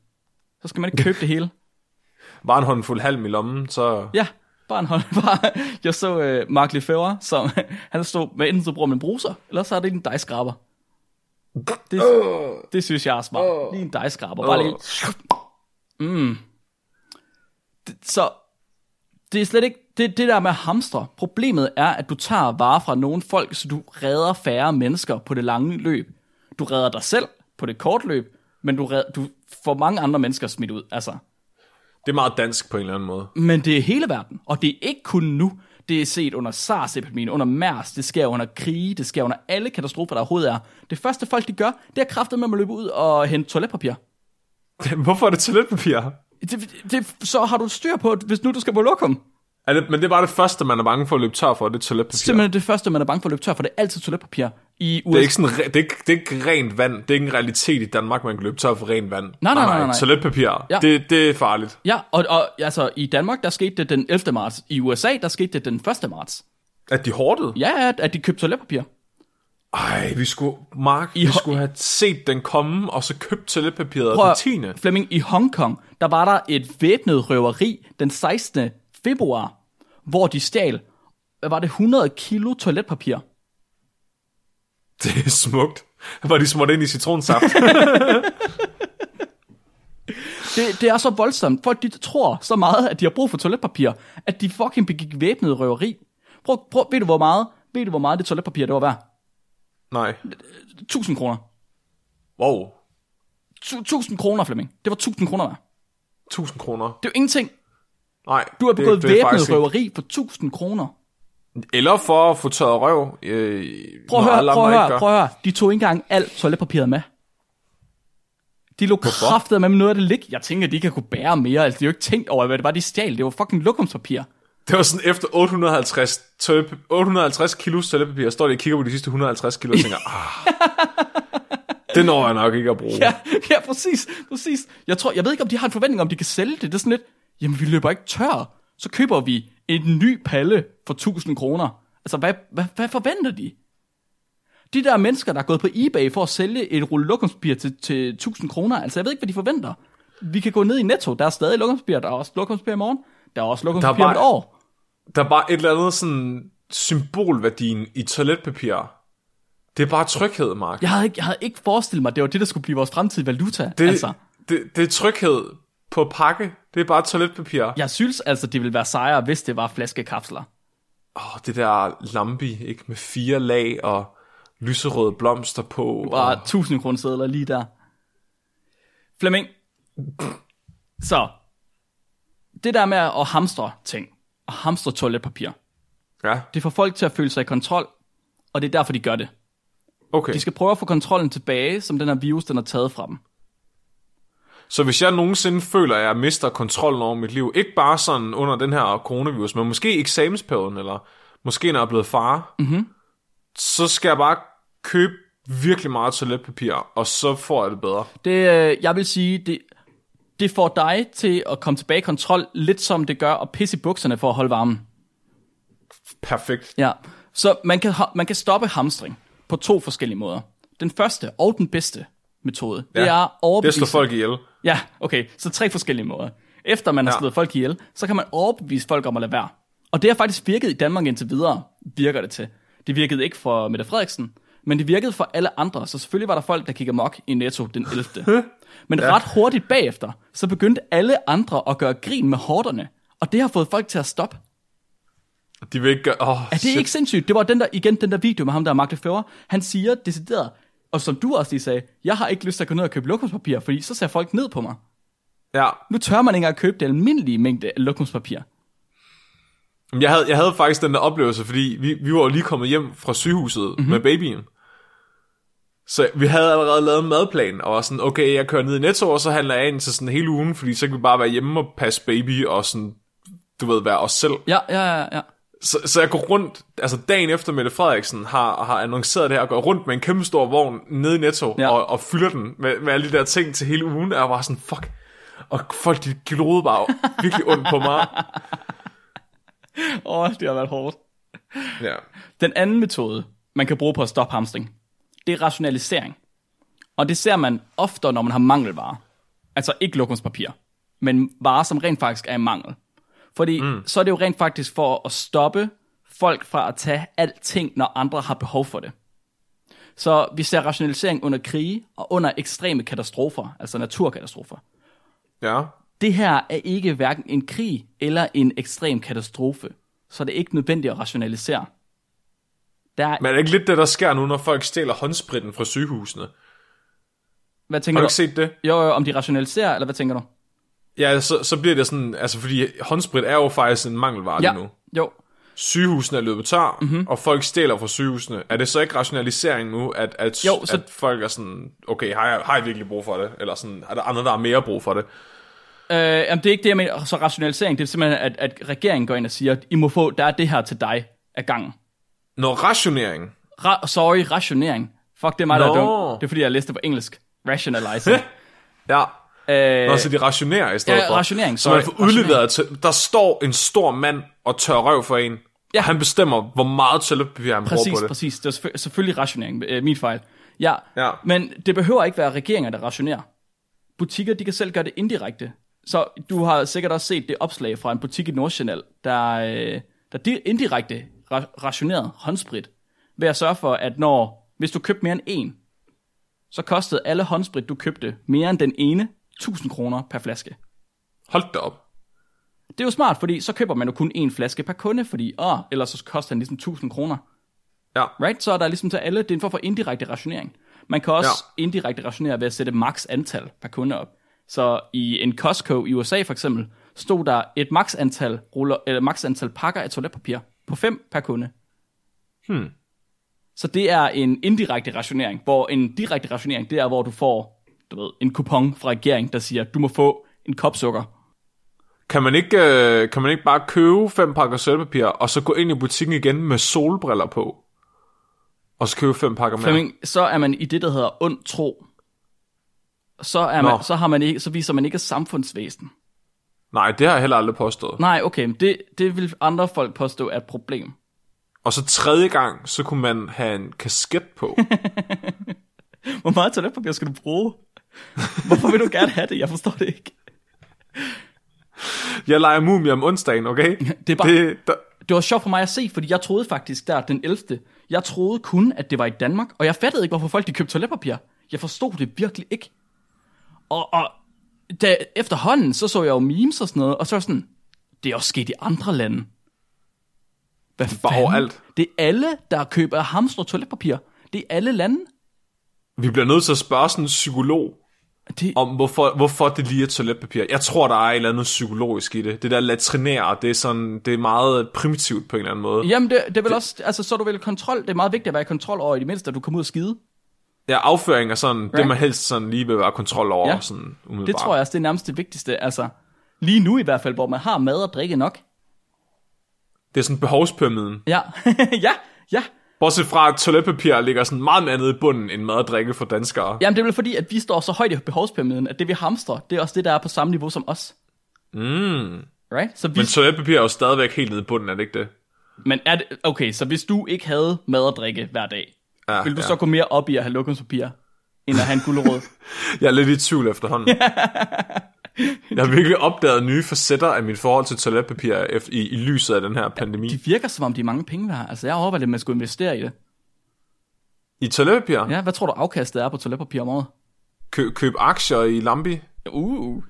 Speaker 2: Så skal man ikke købe det hele.
Speaker 1: Bare en håndfuld halm i lommen, så...
Speaker 2: Ja, bare en hånd. Bare, jeg så uh, Mark Lefebvre, som han stod med enten så bruger man bruser, eller så er det en dejskraber. Det, det synes jeg er smart. Lige en dejskraber. Bare lige. Mm. Så det er slet ikke det, det der med hamstre. Problemet er, at du tager varer fra nogle folk, så du redder færre mennesker på det lange løb. Du redder dig selv på det korte løb, men du, redder, du får mange andre mennesker smidt ud. Altså,
Speaker 1: Det er meget dansk på en eller anden måde.
Speaker 2: men det er hele verden, og det er ikke kun nu. Det er set under SARS-epidemien, under MERS, det sker under krige, det sker under alle katastrofer, der overhovedet er. Det første folk, de gør, det er kraftet med at løbe ud og hente toiletpapir.
Speaker 1: Hvorfor er det toiletpapir?
Speaker 2: Det, det, så har du styr på, hvis nu du skal på lokum.
Speaker 1: Er det, men det er bare det første, man er bange for at løbe tør for, det er toiletpapir.
Speaker 2: Simpelthen det første, man er bange for at løbe tør for, det er altid toiletpapir. I USA.
Speaker 1: Det er, ikke sådan, det, er det er ikke rent vand. Det er ikke en realitet i Danmark, man kan løbe tør for rent vand.
Speaker 2: Nej, nej, nej, nej, nej.
Speaker 1: Toiletpapir,
Speaker 2: Ja.
Speaker 1: det, det er farligt.
Speaker 2: Ja, og, og altså, i Danmark, der skete det den 11. marts. I USA, der skete det den 1. marts.
Speaker 1: At de hårdede?
Speaker 2: Ja, at, at de købte toiletpapir.
Speaker 1: Ej, vi skulle, Mark,
Speaker 2: I
Speaker 1: vi skulle have set den komme, og så købt toiletpapiret
Speaker 2: Prøv
Speaker 1: den
Speaker 2: at-
Speaker 1: 10.
Speaker 2: Flemming, i Hongkong, der var der et væbnet røveri den 16. februar, hvor de stjal, hvad var det, 100 kilo toiletpapir.
Speaker 1: Det er smukt. Var de smurt ind i citronsaft?
Speaker 2: Det, det er så voldsomt. Folk de tror så meget, at de har brug for toiletpapir, at de fucking begik væbnet røveri. Prøv, prøv, ved du hvor meget, ved du hvor meget det toiletpapir det var værd?
Speaker 1: Nej.
Speaker 2: 1000 kroner.
Speaker 1: Wow.
Speaker 2: Tu- 1000 kroner, Flemming. Det var 1000 kroner værd.
Speaker 1: 1000 kroner.
Speaker 2: Det er jo ingenting.
Speaker 1: Nej.
Speaker 2: Du har begået
Speaker 1: det, det
Speaker 2: væbnet røveri for 1000 kroner.
Speaker 1: Eller for at få tørret røv. Øh,
Speaker 2: Prøv at høre, prøv at høre, prøv at høre. De tog ikke engang alt toiletpapiret med. De lå kraftet med noget af det lig. Jeg tænker, at de kan kunne bære mere. Altså, de har jo ikke tænkt over, hvad det var, de stjal. Det var fucking lokumspapir.
Speaker 1: Det var sådan efter 850, toilet, 850 kilo toiletpapir, står de og kigger på de sidste 150 kilo og tænker, ah, det når jeg nok ikke at bruge.
Speaker 2: Ja, ja, præcis, præcis. Jeg, tror, jeg ved ikke, om de har en forventning om, de kan sælge det. Det er sådan lidt, jamen vi løber ikke tør. Så køber vi en ny palle for 1000 kroner. Altså, hvad, hvad, hvad forventer de? De der mennesker, der er gået på eBay for at sælge et rulle lokumspapir til, til 1000 kroner, altså jeg ved ikke, hvad de forventer. Vi kan gå ned i Netto, der er stadig lokumspapir, der er også lokumspapir i morgen, der er også lokumspapir om et år.
Speaker 1: Der er bare et eller andet sådan symbolværdien i toiletpapir. Det er bare tryghed, Mark.
Speaker 2: Jeg havde, ikke, jeg havde ikke forestillet mig, at det var det, der skulle blive vores fremtidige valuta.
Speaker 1: det,
Speaker 2: altså.
Speaker 1: det, det er tryghed på pakke. Det er bare toiletpapir.
Speaker 2: Jeg synes altså, det ville være sejere, hvis det var flaskekapsler.
Speaker 1: Åh, det der lambi, ikke? Med fire lag og lyserøde blomster på.
Speaker 2: Bare
Speaker 1: Og,
Speaker 2: 1000 kroner sædler lige der. Flemming. Så. Det der med at hamstre ting, og hamstre toiletpapir,
Speaker 1: ja,
Speaker 2: det får folk til at føle sig i kontrol, og det er derfor, de gør det.
Speaker 1: Okay.
Speaker 2: De skal prøve at få kontrollen tilbage, som den her virus, den har taget fra dem.
Speaker 1: Så hvis jeg nogensinde føler, at jeg mister kontrollen over mit liv, ikke bare sådan under den her coronavirus, men måske eksamensperioden, eller måske når jeg er blevet far, mm-hmm. så skal jeg bare købe virkelig meget toiletpapir, og så får jeg det bedre.
Speaker 2: Det, øh, jeg vil sige, det, det får dig til at komme tilbage i kontrol, lidt som det gør at pisse i bukserne for at holde varmen.
Speaker 1: Perfekt.
Speaker 2: Ja. Så man kan, man kan stoppe hamstring på to forskellige måder. Den første og den bedste metode, det er
Speaker 1: Det
Speaker 2: overbevise...
Speaker 1: slår folk ihjel.
Speaker 2: Ja, okay. Så tre forskellige måder. Efter man har
Speaker 1: Ja.
Speaker 2: slået folk ihjel, så kan man overbevise folk om at lade være. Og det har faktisk virket i Danmark indtil videre, virker det til. Det virkede ikke for Mette Frederiksen, men det virkede for alle andre. Så selvfølgelig var der folk, der kiggede mok i Netto den 11. men ja. ret hurtigt bagefter, så begyndte alle andre at gøre grin med hårderne. Og det har fået folk til at stoppe.
Speaker 1: De vil ikke gøre... Oh,
Speaker 2: Er det ikke sindssygt? Det var den der, igen den der video med ham, der er Mark Lefebvre. Han siger decideret, og som du også lige sagde, jeg har ikke lyst til at gå ned og købe lokumspapir, fordi så ser folk ned på mig.
Speaker 1: Ja.
Speaker 2: Nu tør man ikke engang købe det almindelige mængde af lokumspapir.
Speaker 1: Jeg havde, jeg havde faktisk den der oplevelse, fordi vi, vi var jo lige kommet hjem fra sygehuset
Speaker 2: Mhm.
Speaker 1: mm-hmm. med babyen. Så vi havde allerede lavet en madplan, og var sådan, okay, jeg kører ned i Netto, og så handler jeg ind til sådan hele ugen, fordi så kan vi bare være hjemme og passe baby, og sådan, du ved, være os selv.
Speaker 2: Ja, ja, ja, ja.
Speaker 1: Så, så jeg går rundt, altså dagen efter Mette Frederiksen har, har annonceret det her, og går rundt med en kæmpe stor vogn nede i Netto,
Speaker 2: Ja.
Speaker 1: og, og fylder den med, med alle de der ting til hele ugen, og jeg var sådan, fuck. Og folk, de glodede bare virkelig ondt på mig.
Speaker 2: Åh, det har været hårdt.
Speaker 1: Ja.
Speaker 2: Den anden metode, man kan bruge på at stoppe hamstring, det er rationalisering. Og det ser man ofte, når man har mangelvarer. Altså ikke lokumspapir, men varer, som rent faktisk er i mangel. Fordi mm. så er det jo rent faktisk for at stoppe folk fra at tage alting, når andre har behov for det. Så vi ser rationalisering under krige og under ekstreme katastrofer, altså naturkatastrofer.
Speaker 1: Ja.
Speaker 2: Det her er ikke hverken en krig eller en ekstrem katastrofe, så det er ikke nødvendigt at rationalisere. Der er,
Speaker 1: Men er det ikke lidt det, der sker nu, når folk stjæler håndspritten fra sygehusene?
Speaker 2: hvad
Speaker 1: Har
Speaker 2: tænker
Speaker 1: du
Speaker 2: du?
Speaker 1: ikke set det?
Speaker 2: Jo, jo, om de rationaliserer, eller hvad tænker du?
Speaker 1: Ja, så, så bliver det sådan, altså fordi håndsprit er jo faktisk en mangelvare
Speaker 2: Ja,
Speaker 1: lige nu.
Speaker 2: jo.
Speaker 1: Sygehusene er løbet tør,
Speaker 2: Mhm.
Speaker 1: mm-hmm. og folk stjæler fra sygehusene. Er det så ikke rationalisering nu, at, at,
Speaker 2: Jo, så-
Speaker 1: at folk er sådan, okay, har jeg, har jeg virkelig brug for det? Eller sådan, er der andre, der har mere brug for det?
Speaker 2: Øh, jamen, det er ikke det, jeg mener. Så rationalisering, det er simpelthen, at, at regeringen går ind og siger, at I må få, der er det her til dig af gangen.
Speaker 1: Når rationering,
Speaker 2: Ra- sorry, rationering. Fuck, det er mig, der er
Speaker 1: Nå.
Speaker 2: dum. Det er fordi, jeg læste det på engelsk. Rationalizing.
Speaker 1: ja,
Speaker 2: øh,
Speaker 1: Nå, så de rationerer i stedet
Speaker 2: ja,
Speaker 1: for.
Speaker 2: rationering,
Speaker 1: Så man får udleveret der står en stor mand og tør røv for en.
Speaker 2: Ja.
Speaker 1: Han bestemmer, hvor meget toiletpapir han bruger
Speaker 2: Præcis,
Speaker 1: på det.
Speaker 2: præcis. Det er selvfø- selvfølgelig rationering. Øh, min fejl. Ja,
Speaker 1: Ja.
Speaker 2: men det behøver ikke være regeringer, der rationerer. Butikker, de kan selv gøre det indirekte. Så du har sikkert også set det opslag fra en butik i Nordsjælland, der, øh, der di- indirekte ra- rationerede håndsprit ved at sørge for, at når, hvis du købte mere end en, så kostede alle håndsprit, du købte, mere end den ene 1000 kroner per flaske.
Speaker 1: Hold da op.
Speaker 2: Det er jo smart, fordi så køber man jo kun én flaske per kunde, fordi åh, ellers så koster den ligesom 1000 kroner.
Speaker 1: Ja.
Speaker 2: Right? Så er der ligesom til alle, det er en form for indirekte rationering. Man kan også ja. indirekte rationere ved at sætte max antal per kunde op. Så i en Costco i USA for eksempel, stod der et max antal, ruller, eller max antal pakker af toiletpapir på 5 per kunde.
Speaker 1: Hmm.
Speaker 2: Så det er en indirekte rationering, hvor en direkte rationering, det er, hvor du får du ved, en kupon fra regeringen, der siger, du må få en kop sukker.
Speaker 1: Kan man ikke, øh, kan man ikke bare købe fem pakker sølvpapir, og så gå ind i butikken igen med solbriller på? Og så købe fem pakker mere?
Speaker 2: Flemming, så er man i det, der hedder ond tro. Så, er
Speaker 1: Nå.
Speaker 2: man, så, har man ikke, så viser man ikke samfundsvæsen.
Speaker 1: Nej, det har jeg heller aldrig påstået.
Speaker 2: Nej, okay, men det, det vil andre folk påstå er et problem.
Speaker 1: Og så tredje gang, så kunne man have en kasket på.
Speaker 2: Hvor meget toiletpapir skal du bruge? Hvorfor vil du gerne have det? Jeg forstår det ikke.
Speaker 1: Jeg leger mumie om onsdagen, okay?
Speaker 2: Det er bare-
Speaker 1: Det, der,
Speaker 2: Det var sjovt for mig at se, fordi jeg troede faktisk der den 11. Jeg troede kun, at det var i Danmark, og jeg fattede ikke, hvorfor folk de købte toiletpapir. Jeg forstod det virkelig ikke. Og, og da, efterhånden, så så jeg jo memes og sådan noget, og så var sådan, det er også sket i andre lande. Hvad
Speaker 1: Bare
Speaker 2: fanden?
Speaker 1: overalt.
Speaker 2: Det er alle, der køber hamster toiletpapir. Det er alle lande.
Speaker 1: vi bliver nødt til at spørge sådan en psykolog.
Speaker 2: Det,
Speaker 1: om, hvorfor, hvorfor det lige er toiletpapir. Jeg tror, der er et eller andet psykologisk i det. Det der latrinere, det er, sådan, det er meget primitivt på en eller anden måde.
Speaker 2: jamen, det, det er vel også, altså, så er du vel kontrol. Det er meget vigtigt at være i kontrol over, i det mindste, at du kommer ud og skide.
Speaker 1: Ja, afføring er sådan, right. det man helst sådan lige vil være kontrol over.
Speaker 2: Ja.
Speaker 1: Sådan,
Speaker 2: Det
Speaker 1: umiddelbart.
Speaker 2: tror jeg også, det er nærmest det vigtigste. Altså, lige nu i hvert fald, hvor man har mad og drikke nok.
Speaker 1: Det er sådan behovspyramiden.
Speaker 2: Ja, ja, ja.
Speaker 1: Bortset fra, at toiletpapir ligger sådan meget mere nede i bunden end mad og drikke for danskere.
Speaker 2: Jamen, det er vel fordi, at vi står så højt i behovspyramiden, at det vi hamstrer, det er også det, der er på samme niveau som os.
Speaker 1: Mm.
Speaker 2: Right? Så vi,
Speaker 1: Men toiletpapir er jo stadigvæk helt nede i bunden, er det ikke det?
Speaker 2: men er det, okay, så hvis du ikke havde mad og drikke hver dag,
Speaker 1: Ja,
Speaker 2: vil du
Speaker 1: ja.
Speaker 2: så gå mere op i at have lokumspapir, end at have en gulerod?
Speaker 1: Jeg er lidt i tvivl efterhånden. Jeg har virkelig opdaget nye facetter af mit forhold til toiletpapir i, i lyset af den her pandemi.
Speaker 2: De virker som om, de er mange penge værd. Altså, jeg overvejer om jeg skulle investere i det.
Speaker 1: I toiletpapir?
Speaker 2: Ja, hvad tror du afkastet er på toiletpapir om året?
Speaker 1: Kø, køb aktier i Lambi?
Speaker 2: Uh,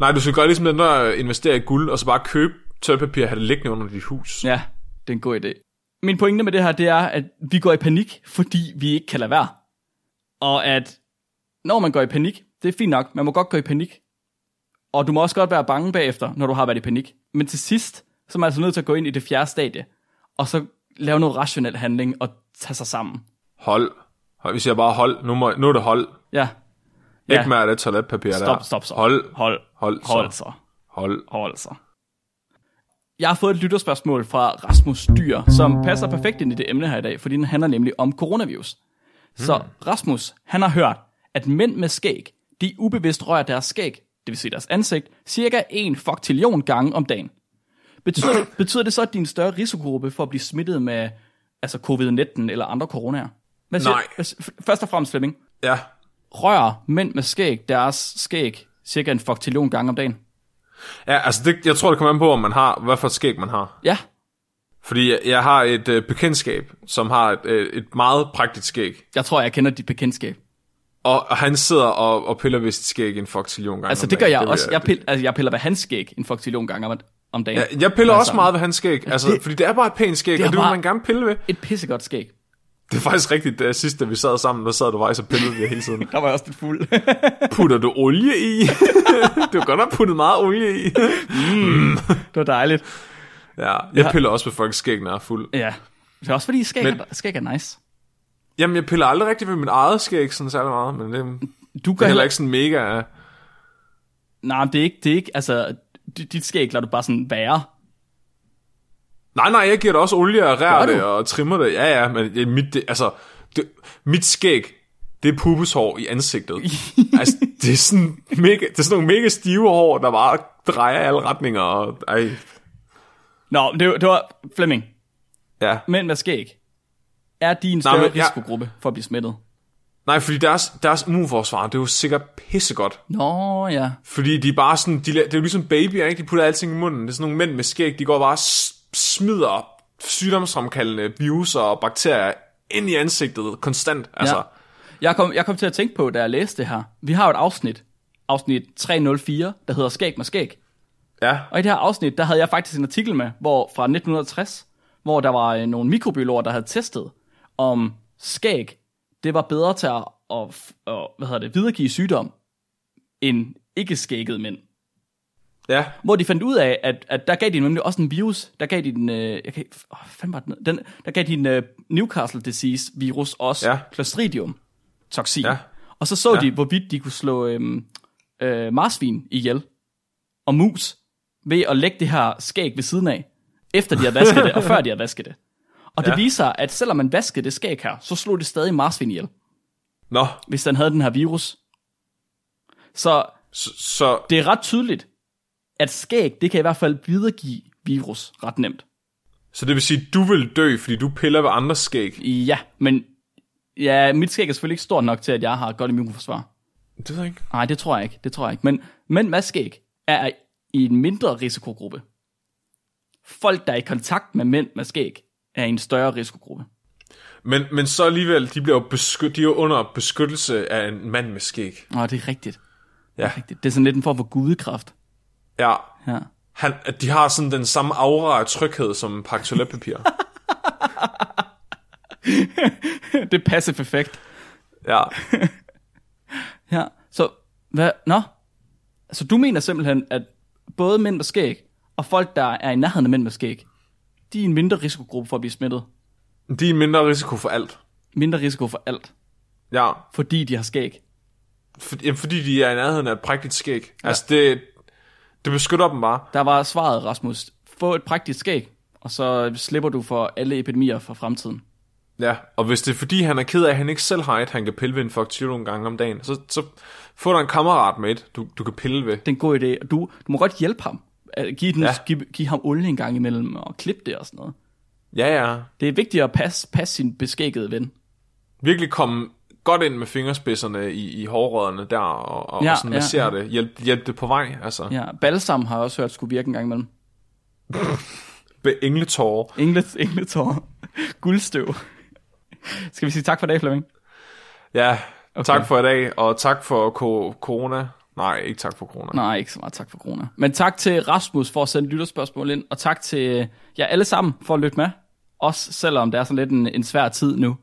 Speaker 1: Nej, du skal gøre ligesom den der investere i guld, og så bare købe toiletpapir og have det liggende under dit hus.
Speaker 2: ja, det er en god idé. Min pointe med det her, det er, at vi går i panik, fordi vi ikke kan lade være. Og at når man går i panik, det er fint nok, man må godt gå i panik. Og du må også godt være bange bagefter, når du har været i panik. Men til sidst, så er man altså nødt til at gå ind i det fjerde stadie, og så lave noget rationel handling og tage sig sammen.
Speaker 1: Hold. Vi siger bare hold. Nu, må, nu er det hold.
Speaker 2: Ja,
Speaker 1: Ikke
Speaker 2: Ja.
Speaker 1: mere af det toiletpapir der.
Speaker 2: stop, stop.
Speaker 1: Hold.
Speaker 2: hold,
Speaker 1: Hold
Speaker 2: hold så.
Speaker 1: Hold.
Speaker 2: Hold så. Jeg har fået et lytterspørgsmål fra Rasmus Dyr, som passer perfekt ind i det emne her i dag, fordi den handler nemlig om coronavirus. Så Rasmus, han har hørt, at mænd med skæg, de ubevidst rører deres skæg, det vil sige deres ansigt, cirka en faktillion gange om dagen. Betyder, betyder det så, at din en større risikogruppe for at blive smittet med altså covid-19 eller andre coronaer? Hvad siger,
Speaker 1: Nej.
Speaker 2: Hvad, først og fremmest, Flemming,
Speaker 1: Ja.
Speaker 2: rører mænd med skæg deres skæg cirka en faktillion gange om dagen?
Speaker 1: Ja, altså det, jeg tror, det kommer an på, om man har, hvad for et skæg man har.
Speaker 2: Ja,
Speaker 1: Fordi jeg, jeg har et øh, bekendtskab, som har et, øh, et meget prægtigt skæg.
Speaker 2: jeg tror, jeg kender dit bekendtskab.
Speaker 1: Og, og han sidder og, og piller ved sit skæg en foktillion gange
Speaker 2: Altså, det gør jeg
Speaker 1: vil
Speaker 2: også. Jeg, pil, altså, jeg piller ved hans skæg en faktillion gange om, om dagen.
Speaker 1: Ja, jeg piller
Speaker 2: Altså,
Speaker 1: også meget ved hans skæg, altså,
Speaker 2: det-
Speaker 1: det, fordi det er bare et pænt skæg,
Speaker 2: det
Speaker 1: og det vil man gerne pille ved.
Speaker 2: Et pissegodt skæg.
Speaker 1: Det er faktisk rigtigt, da sidst, da vi sad sammen, der sad du faktisk og pillede ved hele tiden.
Speaker 2: Der var jeg også lidt fuld.
Speaker 1: Putter du olie i? du har godt nok puttet meget olie i.
Speaker 2: det var dejligt.
Speaker 1: Ja, jeg piller også ved folks skæg, når jeg er fuld.
Speaker 2: Ja. Det er også fordi skæg,
Speaker 1: Men-
Speaker 2: er, skæg er nice.
Speaker 1: Jamen, jeg piller aldrig rigtig ved mit eget skæg sådan særlig meget, men det, det
Speaker 2: Du
Speaker 1: er
Speaker 2: gør
Speaker 1: heller
Speaker 2: heller
Speaker 1: ikke sådan mega...
Speaker 2: Nej, det er ikke, det er ikke, altså, dit skæg lader du bare sådan være.
Speaker 1: Nej, nej, jeg giver det også olie og
Speaker 2: Gør
Speaker 1: rær
Speaker 2: du?
Speaker 1: det og trimmer det. Ja, ja, men det, mit, det, altså, det, mit skæg, det er pubeshår i ansigtet. altså, det er sådan mega, det er sådan nogle mega stive hår, der bare drejer alle retninger. Og, ej,
Speaker 2: Nå, det, var- det var Flemming.
Speaker 1: ja.
Speaker 2: Mænd med skæg. Er de en større
Speaker 1: men jeg-
Speaker 2: risikogruppe for at blive smittet?
Speaker 1: Nej, fordi deres, deres immunforsvar, det er jo sikkert pissegodt.
Speaker 2: Nå, ja.
Speaker 1: Fordi de er bare sådan, de, det er jo ligesom babyer, ikke? De putter alting i munden. Det er sådan nogle mænd med skæg, de går bare smider sygdomsfremkaldende viruser og bakterier ind i ansigtet konstant. Altså,
Speaker 2: Ja. Jeg kom, jeg kom til at tænke på, da jeg læste det her. Vi har jo et afsnit, afsnit 304, der hedder Skæg med skæg.
Speaker 1: ja.
Speaker 2: Og i det her afsnit, der havde jeg faktisk en artikel med, hvor fra 1960, hvor der var øh, nogle mikrobiologer, der havde testet, om skæg, det var bedre til at, at, at hvad hedder det, videregive sygdom, end ikke skægget mænd.
Speaker 1: Ja,
Speaker 2: Hvor de fandt ud af, at, at der gav de nemlig også en virus, der gav de den, øh, jeg kan åh, fanden var den, den, der gav de en øh, Newcastle disease virus også,
Speaker 1: Ja.
Speaker 2: Clostridium toxin.
Speaker 1: Ja.
Speaker 2: Og så så
Speaker 1: Ja.
Speaker 2: de, hvorvidt de kunne slå øhm, øh, marsvin ihjel og mus ved at lægge det her skæg ved siden af, efter de havde vasket det, og før de havde vasket det. Og det
Speaker 1: Ja.
Speaker 2: viser, at selvom man vaskede det skæg her, så slog det stadig marsvin ihjel,
Speaker 1: nå.
Speaker 2: hvis den havde den her virus. Så
Speaker 1: Så, så
Speaker 2: det er ret tydeligt, at skæg, det kan i hvert fald videregive virus ret nemt.
Speaker 1: Så det vil sige, at du vil dø, fordi du piller ved andres skæg?
Speaker 2: Ja, men ja, mit skæg er selvfølgelig ikke stort nok til, at jeg har et godt immunforsvar.
Speaker 1: Det ved jeg ikke.
Speaker 2: Nej, det tror jeg ikke. Det tror jeg ikke. Men, men med skæg er i en mindre risikogruppe. Folk, der er i kontakt med mænd med skæg, er en større risikogruppe.
Speaker 1: Men, men så alligevel, de bliver jo beskyt, de er jo under beskyttelse af en mand med skæg.
Speaker 2: Nå, det er rigtigt.
Speaker 1: Ja,
Speaker 2: rigtigt. Det er sådan lidt en form for gudekraft.
Speaker 1: ja.
Speaker 2: Ja.
Speaker 1: Han, at de har sådan den samme aura af tryghed som en pakke toiletpapir.
Speaker 2: det er passive effekt.
Speaker 1: ja.
Speaker 2: Ja. Så Hvad? Nå? Altså, du mener simpelthen, at både mænd med skæg, og folk, der er i nærheden af mænd med skæg, de er en mindre risikogruppe for at blive smittet.
Speaker 1: De er en mindre risiko for alt.
Speaker 2: Mindre risiko for alt,
Speaker 1: Ja,
Speaker 2: fordi de har skæg.
Speaker 1: for, jamen, fordi de er i nærheden af et prægtigt skæg. Ja. Altså, det, det beskytter dem bare.
Speaker 2: Der var svaret, Rasmus. Få et praktisk skæg, og så slipper du for alle epidemier for fremtiden.
Speaker 1: Ja, og hvis det er fordi, han er ked af, at han ikke selv har et, han kan pille ved en fuck nogle gange om dagen, så, så få dig en kammerat med et, du, du kan pille ved.
Speaker 2: Det er en god idé. Og Du, du må godt hjælpe ham. At Give, den, ja.
Speaker 1: Ja.
Speaker 2: give, give ham olie en gang imellem, og klippe det og sådan noget.
Speaker 1: Ja, ja.
Speaker 2: Det er vigtigt at passe, passe sin beskækkede ven.
Speaker 1: Virkelig komme godt ind med fingerspidserne i, i hårrødderne der, og, og,
Speaker 2: Ja,
Speaker 1: ja, og sådan
Speaker 2: ja,
Speaker 1: massere
Speaker 2: ja.
Speaker 1: det. Hjælp, hjælp det på vej, altså. Ja.
Speaker 2: Ja, balsam har jeg også hørt skulle virke en gang imellem.
Speaker 1: Engletårer.
Speaker 2: Englet, engletår. Guldstøv. Skal vi sige tak for i dag, Flemming?
Speaker 1: Ja,
Speaker 2: Okay.
Speaker 1: tak for i dag, og tak for corona. Nej, ikke tak for corona.
Speaker 2: Nej, ikke så meget tak for corona. Men tak til Rasmus for at sende lytterspørgsmål ind, og tak til jer alle sammen for at lytte med. Også selvom det er sådan lidt en, en svær tid nu.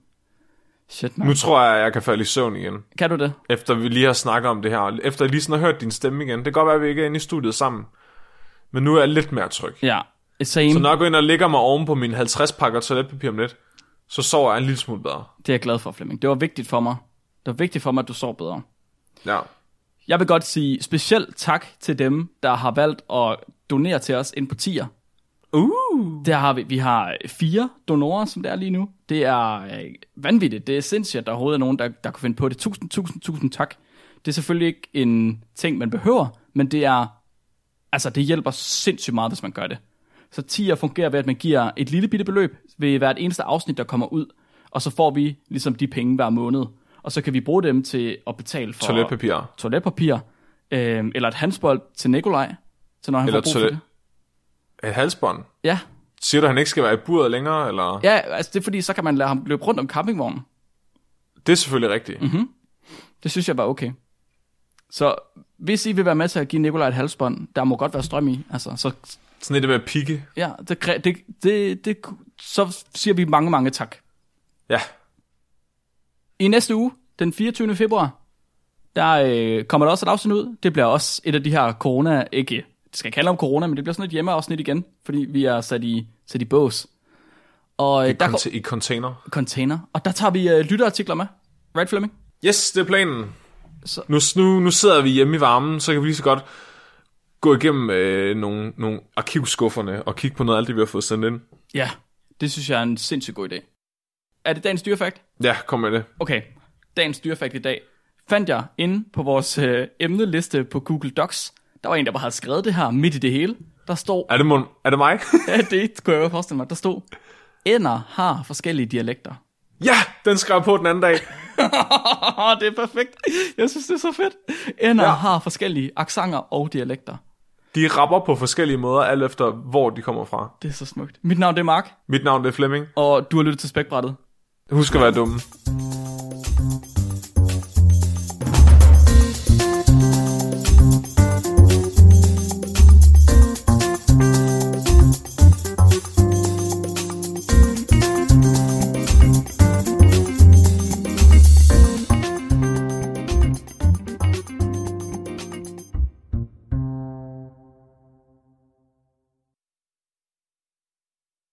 Speaker 2: Shit, man.
Speaker 1: Nu tror jeg, jeg kan falde i søvn igen,
Speaker 2: Kan du det?
Speaker 1: efter vi lige har snakket om det her. Efter jeg lige sådan har hørt din stemme igen. Det kan godt være, at vi ikke er inde i studiet sammen. Men nu er jeg lidt mere tryg.
Speaker 2: Ja, same.
Speaker 1: Så når jeg går ind og lægger mig oven på mine 50 pakker toiletpapir om lidt, så sover jeg en lille smule bedre.
Speaker 2: Det er jeg glad for, Flemming. Det var vigtigt for mig. Det var vigtigt for mig, at du sov bedre.
Speaker 1: Ja.
Speaker 2: Jeg vil godt sige specielt tak til dem, der har valgt at donere til os ind på tier.
Speaker 1: Uh.
Speaker 2: Der har vi, vi har fire donorer, som det er lige nu. Det er øh, vanvittigt. Det er sindssygt, at der overhovedet er nogen, der, der kunne finde på det. Tusind, tusind, tusind tak. Det er selvfølgelig ikke en ting, man behøver, men det er, altså det hjælper sindssygt meget, hvis man gør det. Så tier fungerer ved, at man giver et lille bitte beløb ved hvert eneste afsnit, der kommer ud, og så får vi ligesom de penge hver måned. Og så kan vi bruge dem til at betale for
Speaker 1: Toiletpapir.
Speaker 2: toiletpapir, øh, eller et handsbold til Nikolaj, til når han
Speaker 1: Eller
Speaker 2: får brug
Speaker 1: toilet-
Speaker 2: for det.
Speaker 1: Et halsbånd.
Speaker 2: Ja,
Speaker 1: Siger du, at han ikke skal være i buret længere, eller?
Speaker 2: Ja, altså det er fordi, så kan man lade ham løbe rundt om campingvognen.
Speaker 1: Det er selvfølgelig rigtigt. Mm-hmm.
Speaker 2: Det synes jeg var okay. Så hvis I vil være med til at give Nikolaj et halsbånd, der må godt være strøm i, altså, så,
Speaker 1: Sådan et med at pikke.
Speaker 2: ja, det, det, det, det, så siger vi mange, mange tak.
Speaker 1: Ja.
Speaker 2: I næste uge, den 24. februar, der øh, kommer der også et afsnit ud. Det bliver også et af de her corona, ikke, det skal jeg kalde om corona, men det bliver sådan et hjemmeafsnit igen, fordi vi er sat i, sat i bås. Og øh, der
Speaker 1: Kont-
Speaker 2: går
Speaker 1: I container.
Speaker 2: container, og der tager vi øh, lytterartikler med. Right, Flemming?
Speaker 1: Yes, det er planen.
Speaker 2: Så-
Speaker 1: Nu, nu, nu sidder vi hjemme i varmen, så kan vi lige så godt gå igennem øh, nogle, nogle arkivskufferne og kigge på noget af alt det, vi har fået sendt ind.
Speaker 2: Ja, det synes jeg er en sindssygt god idé. Er det dagens dyrefakt?
Speaker 1: Ja, kom med det.
Speaker 2: Okay, dagens dyrefakt i dag fandt jeg inde på vores øh, emneliste på Google Docs. Der var en, der bare havde skrevet det her midt i det hele. Der stod,
Speaker 1: Er det, mon- er det mig?
Speaker 2: ja, det kunne jeg jo forestille mig, der stod, ænder har forskellige dialekter.
Speaker 1: ja, den skrev på den anden dag.
Speaker 2: det er perfekt. Jeg synes, det er så fedt. Ænder ja.
Speaker 1: Ja.
Speaker 2: har forskellige aksanger og dialekter.
Speaker 1: De rapper på forskellige måder, alt efter hvor de kommer fra.
Speaker 2: Det er så smukt. Mit navn det er Mark,
Speaker 1: Mit navn det er Flemming.
Speaker 2: og du har lyttet til Spækbrættet.
Speaker 1: Husk at være dumme.